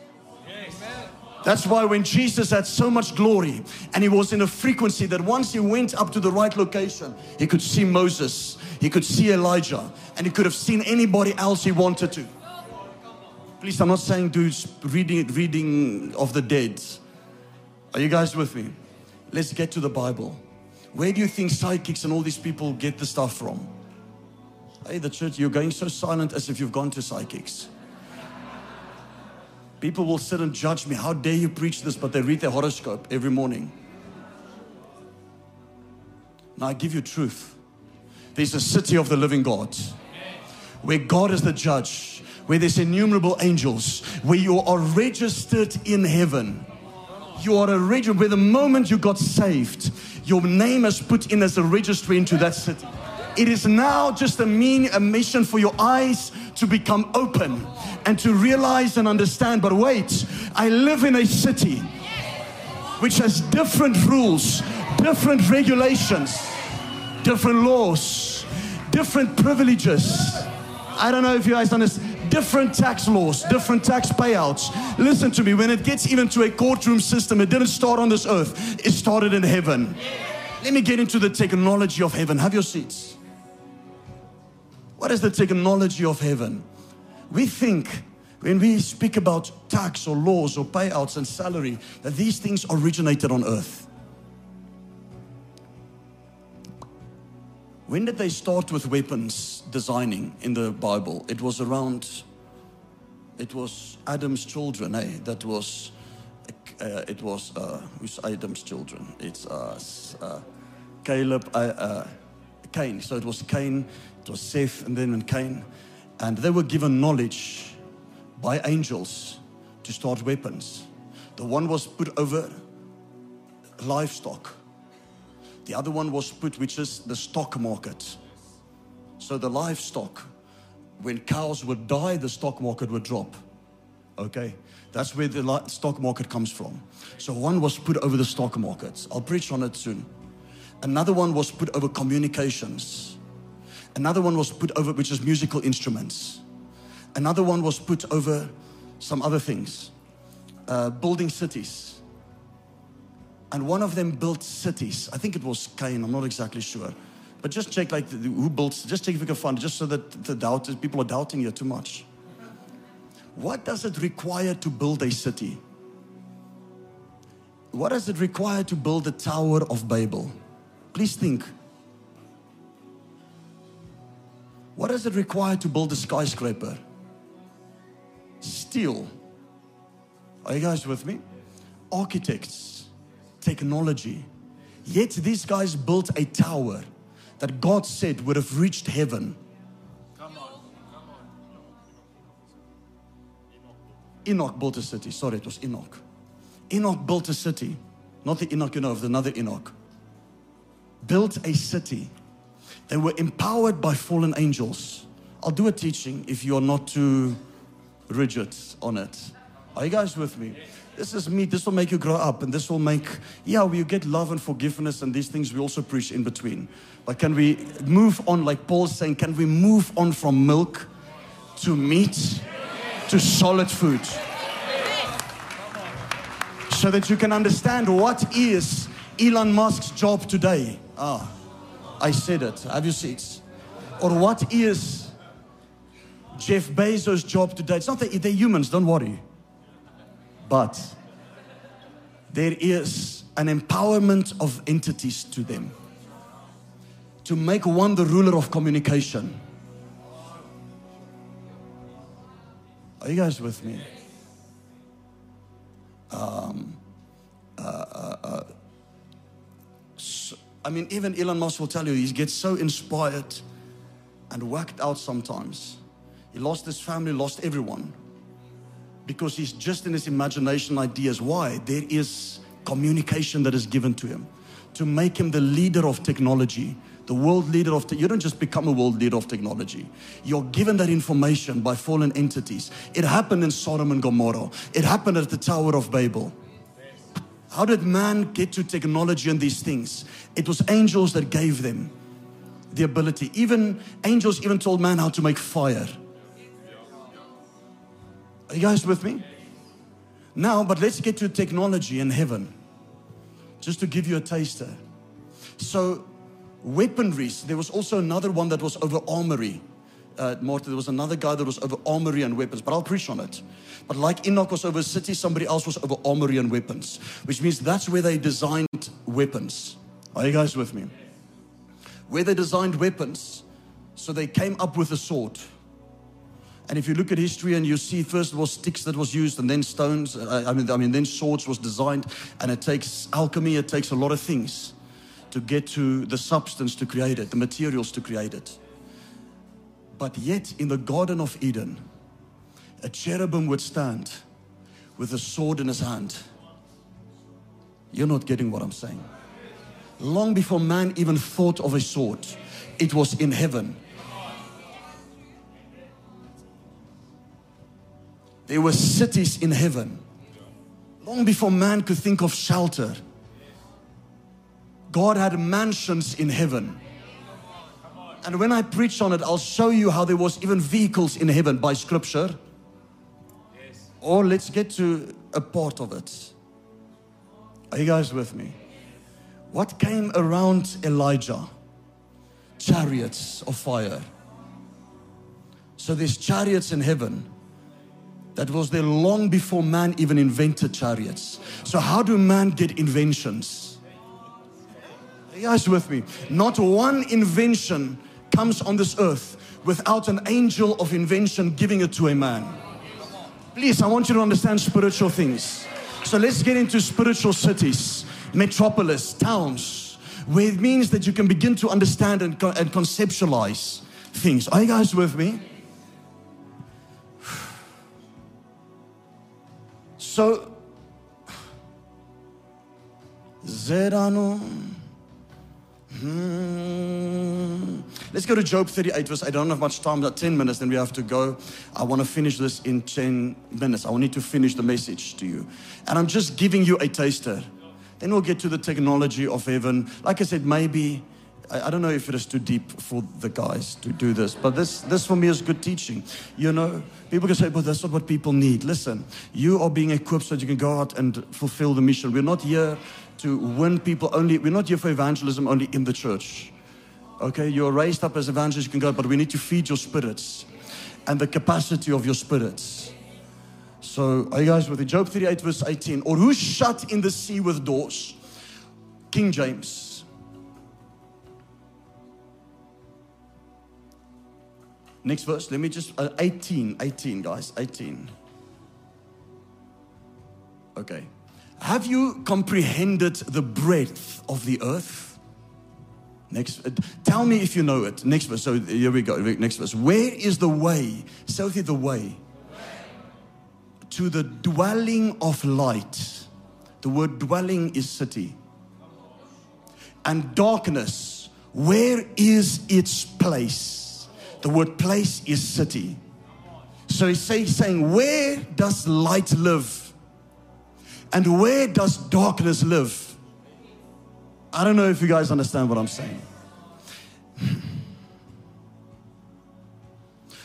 [SPEAKER 1] That's why when Jesus had so much glory and he was in a frequency that once he went up to the right location, he could see Moses, he could see Elijah, and he could have seen anybody else he wanted to. Please, I'm not saying do reading, reading of the dead. Are you guys with me? Let's get to the Bible. Where do you think psychics and all these people get the stuff from? Hey, the church, you're going so silent as if you've gone to psychics. People will sit and judge me. How dare you preach this? But they read their horoscope every morning. Now I give you truth. There's a city of the living God where God is the judge, where there's innumerable angels, where you are registered in heaven. You are a register where the moment you got saved, your name is put in as a registry into that city. It is now just a mean a mission for your eyes to become open and to realize and understand. But wait, I live in a city which has different rules, different regulations, different laws, different privileges. I don't know if you guys understand. Different tax laws, different tax payouts. Listen to me, when it gets even to a courtroom system, it didn't start on this earth, it started in heaven. Let me get into the technology of heaven. Have your seats. What is the technology of heaven? We think when we speak about tax or laws or payouts and salary that these things originated on earth. When did they start with weapons designing in the Bible? It was around it was Adam's children, eh? That was, uh, it was, uh, who's Adam's children? It's uh, uh, Caleb, uh, uh, Cain. So it was Cain, it was Seth, and then Cain. And they were given knowledge by angels to start weapons. The one was put over livestock. The other one was put, which is the stock market. So the livestock, when cows would die, the stock market would drop. Okay, that's where the stock market comes from. So one was put over the stock market. I'll preach on it soon. Another one was put over communications. Another one was put over, which is musical instruments. Another one was put over some other things, uh, building cities. And one of them built cities. I think it was Cain, I'm not exactly sure. But just check like who built, just check if you can find it, just so that the doubt people are doubting you too much. What does it require to build a city? What does it require to build the Tower of Babel? Please think. What does it require to build a skyscraper? Steel. Are you guys with me? Architects, technology. Yet these guys built a tower that God said would have reached heaven. Come on, come on. Enoch built a city. Sorry, it was Enoch. Enoch built a city. Not the Enoch you know of, another Enoch built a city. They were empowered by fallen angels. I'll do a teaching if you're not too rigid on it. Are you guys with me? This is me. This will make you grow up, and this will make, yeah, we get love and forgiveness, and these things we also preach in between. But can we move on, like Paul's saying, can we move on from milk to meat to solid food? So that you can understand what is Elon Musk's job today. Ah, I said it. Have your seats. Or what is Jeff Bezos' job today? It's not that they're humans, don't worry. But there is an empowerment of entities to them to make one the ruler of communication. Are you guys with me? Um, uh, uh, uh, I mean, even Elon Musk will tell you he gets so inspired and worked out sometimes. He lost his family, lost everyone because he's just in his imagination ideas. Why? There is communication that is given to him to make him the leader of technology, the world leader of. Te- you don't just become a world leader of technology. You're given that information by fallen entities. It happened in Sodom and Gomorrah. It happened at the Tower of Babel. How did man get to technology and these things? It was angels that gave them the ability. Even angels even told man how to make fire. Are you guys with me? Now, but let's get to technology in heaven. Just to give you a taster. So, weaponry, there was also another one that was over armory uh, Martha, there was another guy that was over armory and weapons, but I'll preach on it. But like Enoch was over city, somebody else was over armory and weapons, which means that's where they designed weapons. Are you guys with me? Where they designed weapons, so they came up with a sword. And if you look at history and you see first it was sticks that was used and then stones, uh, I mean, I mean, then swords was designed, and it takes alchemy, it takes a lot of things to get to the substance to create it, the materials to create it. But yet, in the Garden of Eden, a cherubim would stand with a sword in his hand. You're not getting what I'm saying. Long before man even thought of a sword, it was in heaven. There were cities in heaven. Long before man could think of shelter, God had mansions in heaven. And when I preach on it, I'll show you how there was even vehicles in heaven by scripture. Yes. Or let's get to a part of it. Are you guys with me? What came around Elijah? Chariots of fire. So there's chariots in heaven that was there long before man even invented chariots. So how do man get inventions? Are you guys with me? Not one invention comes on this earth without an angel of invention giving it to a man. Please, I want you to understand spiritual things. So let's get into spiritual cities, metropolis, towns, where it means that you can begin to understand and, and conceptualize things. Are you guys with me? So, Zerano. Hmm. Let's go to Job 38, verse 8. I don't have much time, about 10 minutes, then we have to go. I want to finish this in 10 minutes. I need to finish the message to you. And I'm just giving you a taster. Then we'll get to the technology of heaven. Like I said, maybe, I, don't know if it is too deep for the guys to do this, but this, this for me is good teaching. You know, people can say, but that's not what people need. Listen, you are being equipped so that you can go out and fulfill the mission. We're not here to win people only, we're not here for evangelism only in the church. Okay, you're raised up as evangelists, you can go, but we need to feed your spirits and the capacity of your spirits. So, are you guys with it? Job 38, verse 18. Or who shut in the sea with doors? King James. Next verse, let me just, uh, 18, 18, guys, 18. Okay. Have you comprehended the breadth of the earth? Next, uh, tell me if you know it. Next verse. So here we go. Next verse. Where is the way? South the way to the dwelling of light. The word dwelling is city. And darkness, where is its place? The word place is city. So he's saying, Where does light live? And where does darkness live? I don't know if you guys understand what I'm saying.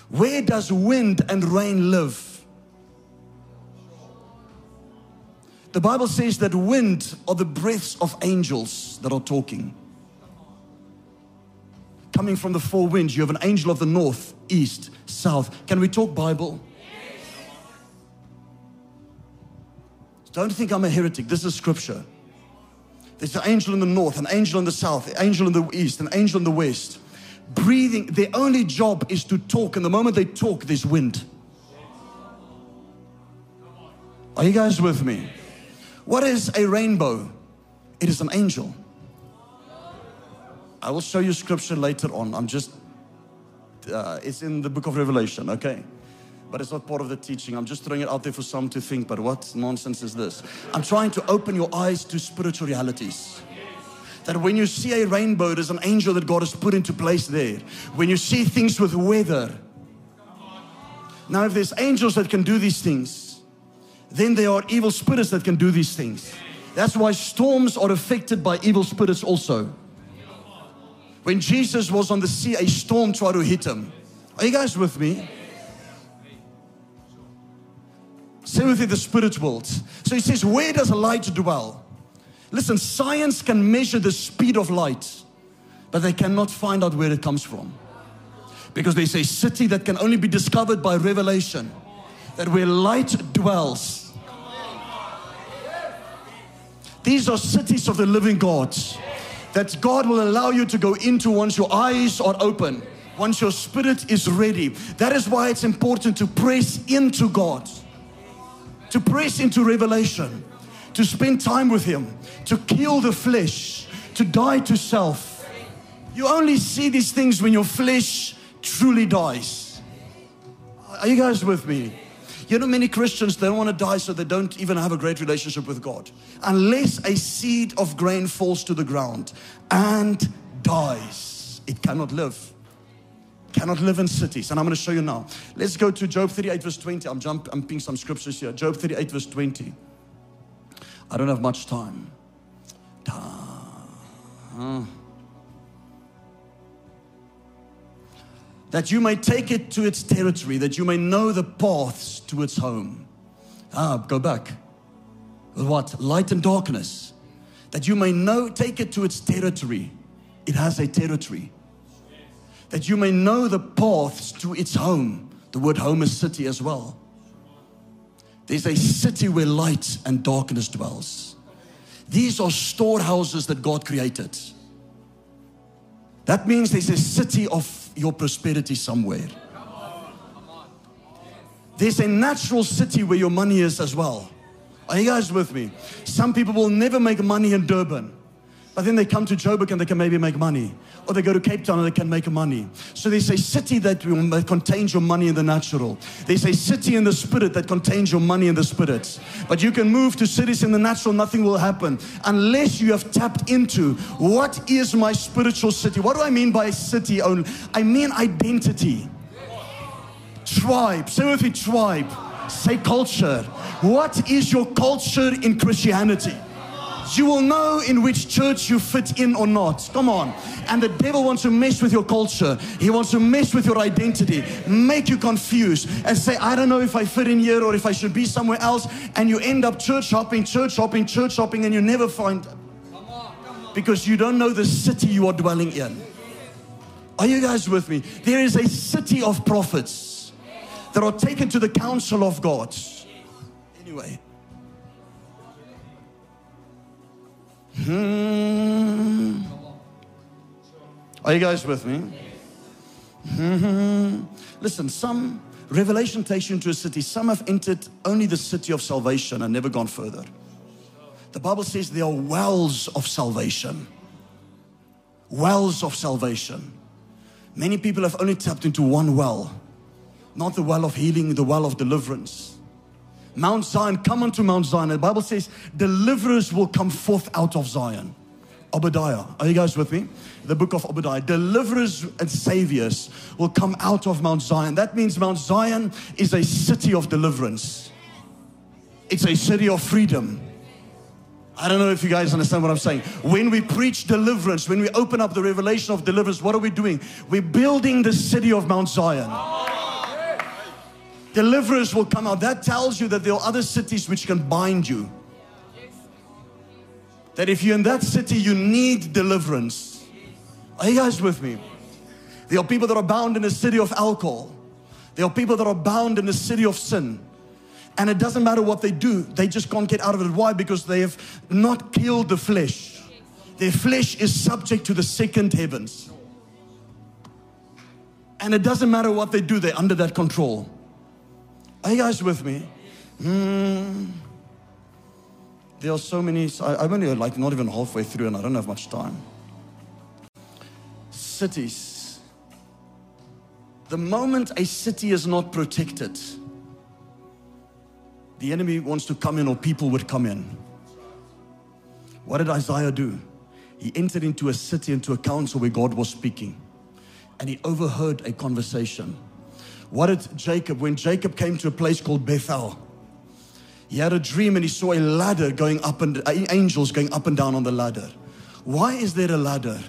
[SPEAKER 1] Where does wind and rain live? The Bible says that wind are the breaths of angels that are talking. Coming from the four winds, you have an angel of the north, east, south. Can we talk Bible? Don't think I'm a heretic. This is scripture. There's an angel in the north, an angel in the south, an angel in the east, an angel in the west. Breathing, their only job is to talk, and the moment they talk, there's wind. Are you guys with me? What is a rainbow? It is an angel. I will show you scripture later on. I'm just, uh, it's in the book of Revelation, okay? But it's not part of the teaching. I'm just throwing it out there for some to think, but what nonsense is this? I'm trying to open your eyes to spiritual realities. That when you see a rainbow, there's an angel that God has put into place there. When you see things with weather, now if there's angels that can do these things, then there are evil spirits that can do these things. That's why storms are affected by evil spirits also. When Jesus was on the sea, a storm tried to hit him. Are you guys with me? With the spirit world. So he says, Where does light dwell? Listen, science can measure the speed of light, but they cannot find out where it comes from. Because there's a city that can only be discovered by revelation, that where light dwells. These are cities of the living God that God will allow you to go into once your eyes are open, once your spirit is ready. That is why it's important to press into God to press into revelation, to spend time with Him, to kill the flesh, to die to self. You only see these things when your flesh truly dies. Are you guys with me? You know, many Christians, don't want to die, so they don't even have a great relationship with God. Unless a seed of grain falls to the ground and dies, it cannot live cannot live in cities. And I'm going to show you now. Let's go to Job 38, verse 20. I'm jumping some scriptures here. Job 38, verse 20. I don't have much time. That you may take it to its territory, that you may know the paths to its home. Ah, go back. What? Light and darkness. That you may know, take it to its territory. It has a territory that you may know the paths to its home. The word home is city as well. There's a city where light and darkness dwells. These are storehouses that God created. That means there's a city of your prosperity somewhere. There's a natural city where your money is as well. Are you guys with me? Some people will never make money in Durban. But then they come to Joburg and they can maybe make money. Or they go to Cape Town and they can make money. So there's a city that, that contains your money in the natural. There's a city in the spirit that contains your money in the spirit. But you can move to cities in the natural, nothing will happen unless you have tapped into what is my spiritual city. What do I mean by city only? I mean identity. Tribe. Say with me, tribe. Say culture. What is your culture in Christianity? You will know in which church you fit in or not. Come on. And the devil wants to mess with your culture. He wants to mess with your identity, make you confused, and say, I don't know if I fit in here or if I should be somewhere else. And you end up church hopping, church hopping, church hopping, and you never find because you don't know the city you are dwelling in. Are you guys with me? There is a city of prophets that are taken to the council of God. Anyway. Hmm. Are you guys with me? Hmm. Listen, some revelation takes you into a city. Some have entered only the city of salvation and never gone further. The Bible says there are wells of salvation. Wells of salvation. Many people have only tapped into one well, not the well of healing, the well of deliverance. Mount Zion, come unto Mount Zion. The Bible says deliverers will come forth out of Zion. Obadiah. Are you guys with me? The book of Obadiah. Deliverers and saviors will come out of Mount Zion. That means Mount Zion is a city of deliverance, it's a city of freedom. I don't know if you guys understand what I'm saying. When we preach deliverance, when we open up the revelation of deliverance, what are we doing? We're building the city of Mount Zion deliverers will come out. That tells you that there are other cities which can bind you. That if you're in that city, you need deliverance. Are you guys with me? There are people that are bound in the city of alcohol. There are people that are bound in the city of sin. And it doesn't matter what they do, they just can't get out of it. Why? Because they have not killed the flesh. Their flesh is subject to the second heavens. And it doesn't matter what they do, they're under that control. Are you guys with me? Mm. There are so many. I'm only like not even halfway through, and I don't have much time. Cities. The moment a city is not protected, the enemy wants to come in, or people would come in. What did Isaiah do? He entered into a city, into a council where God was speaking, and he overheard a conversation. What did Jacob, when Jacob came to a place called Bethel, he had a dream and he saw a ladder going up and uh, angels going up and down on the ladder. Why is there a ladder?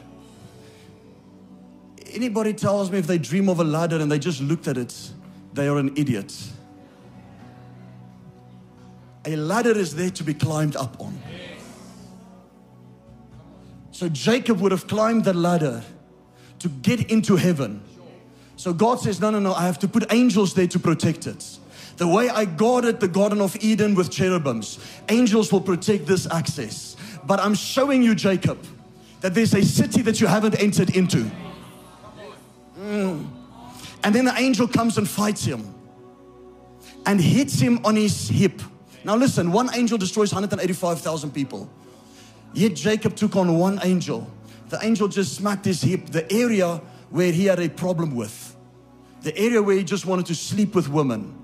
[SPEAKER 1] Anybody tells me if they dream of a ladder and they just looked at it, they are an idiot. A ladder is there to be climbed up on. So Jacob would have climbed the ladder to get into heaven. So God says, No, no, no, I have to put angels there to protect it. The way I guarded the Garden of Eden with cherubims, angels will protect this access. But I'm showing you, Jacob, that there's a city that you haven't entered into. Mm. And then the angel comes and fights him and hits him on his hip. Now, listen, one angel destroys 185,000 people. Yet Jacob took on one angel. The angel just smacked his hip, the area where he had a problem with, the area where he just wanted to sleep with women.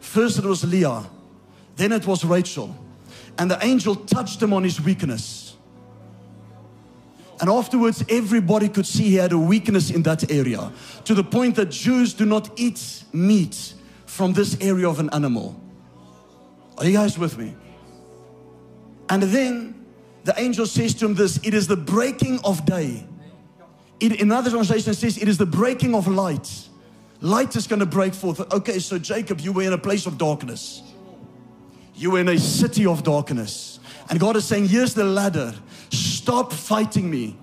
[SPEAKER 1] First it was Leah, then it was Rachel. And the angel touched him on his weakness. And afterwards, everybody could see he had a weakness in that area to the point that Jews do not eat meat from this area of an animal. Are you guys with me? And then the angel says to him this it is the breaking of day. It, in another translation, says, It is the breaking of light. Light is going to break forth. Okay, so Jacob, you were in a place of darkness. You were in a city of darkness. And God is saying, Here's the ladder. Stop fighting me.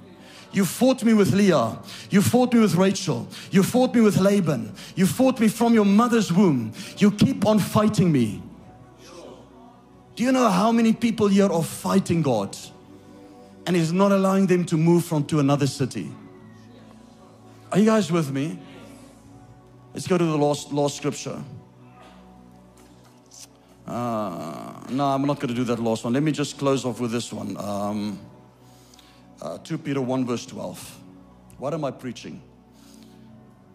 [SPEAKER 1] You fought me with Leah. You fought me with Rachel. You fought me with Laban. You fought me from your mother's womb. You keep on fighting me. Do you know how many people here are fighting God? And He's not allowing them to move from to another city. Are you guys with me? Let's go to the last, last scripture. Uh, no, I'm not going to do that last one. Let me just close off with this one. Um, uh, 2 Peter 1, verse 12. What am I preaching?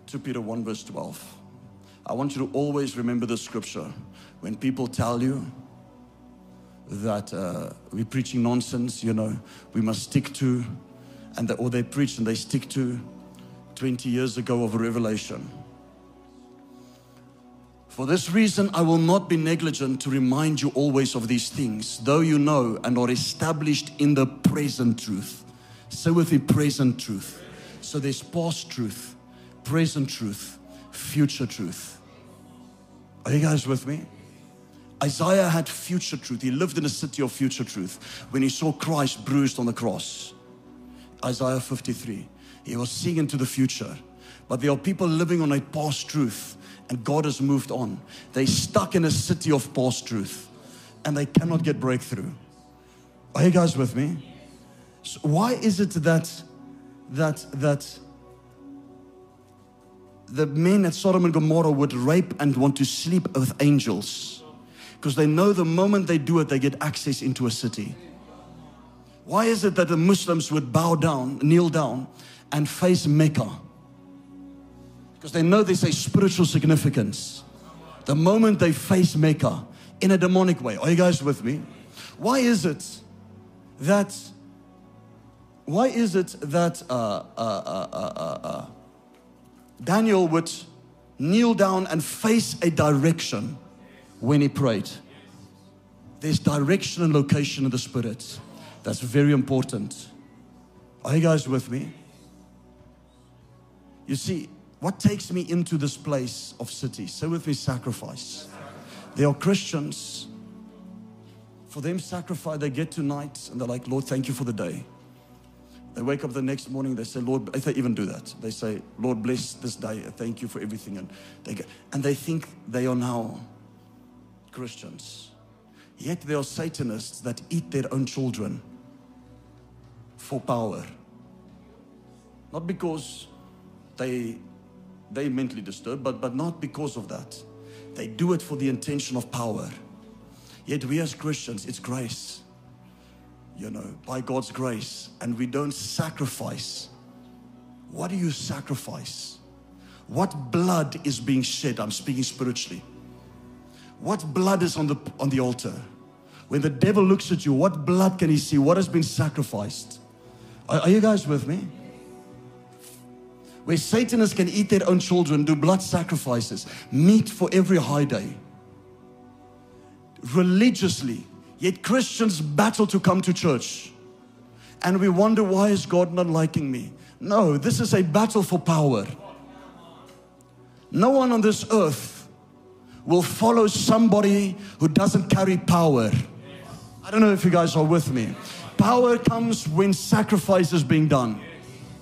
[SPEAKER 1] 2 Peter 1, verse 12. I want you to always remember the scripture. When people tell you that uh, we're preaching nonsense, you know, we must stick to, and the, or they preach and they stick to 20 years ago of revelation. For this reason, I will not be negligent to remind you always of these things, though you know and are established in the present truth. Say with me, present truth. So there's past truth, present truth, future truth. Are you guys with me? Isaiah had future truth. He lived in a city of future truth when he saw Christ bruised on the cross. Isaiah 53. He was seeing into the future. But there are people living on a past truth and God has moved on. They stuck in a city of past truth and they cannot get breakthrough. Are you guys with me? So why is it that that that the men at Sodom and Gomorrah would rape and want to sleep with angels? Because they know the moment they do it, they get access into a city. Why is it that the Muslims would bow down, kneel down, and face Mecca? Because they know there's a spiritual significance. The moment they face Mecca in a demonic way. Are you guys with me? Why is it that why is it that uh, uh, uh, Daniel would kneel down and face a direction when he prayed? There's direction and location in the spirit. That's very important. Are you guys with me? You see, what takes me into this place of city? Say with me, sacrifice. There are Christians, for them, sacrifice, they get to night and they're like, Lord, thank you for the day. They wake up the next morning, they say, Lord, if they even do that, they say, Lord, bless this day, thank you for everything. And they, get, and they think they are now Christians. Yet there are Satanists that eat their own children for power. Not because they they mentally disturbed, but, but not because of that. They do it for the intention of power. Yet we as Christians, it's grace, you know, by God's grace, and we don't sacrifice. What do you sacrifice? What blood is being shed? I'm speaking spiritually. What blood is on the on the altar? When the devil looks at you, what blood can he see? What has been sacrificed? Are, are you guys with me? Where Satanists can eat their own children, do blood sacrifices, meat for every high day. Religiously, yet Christians battle to come to church. And we wonder, why is God not liking me? No, this is a battle for power. No one on this earth will follow somebody who doesn't carry power. I don't know if you guys are with me. Power comes when sacrifice is being done.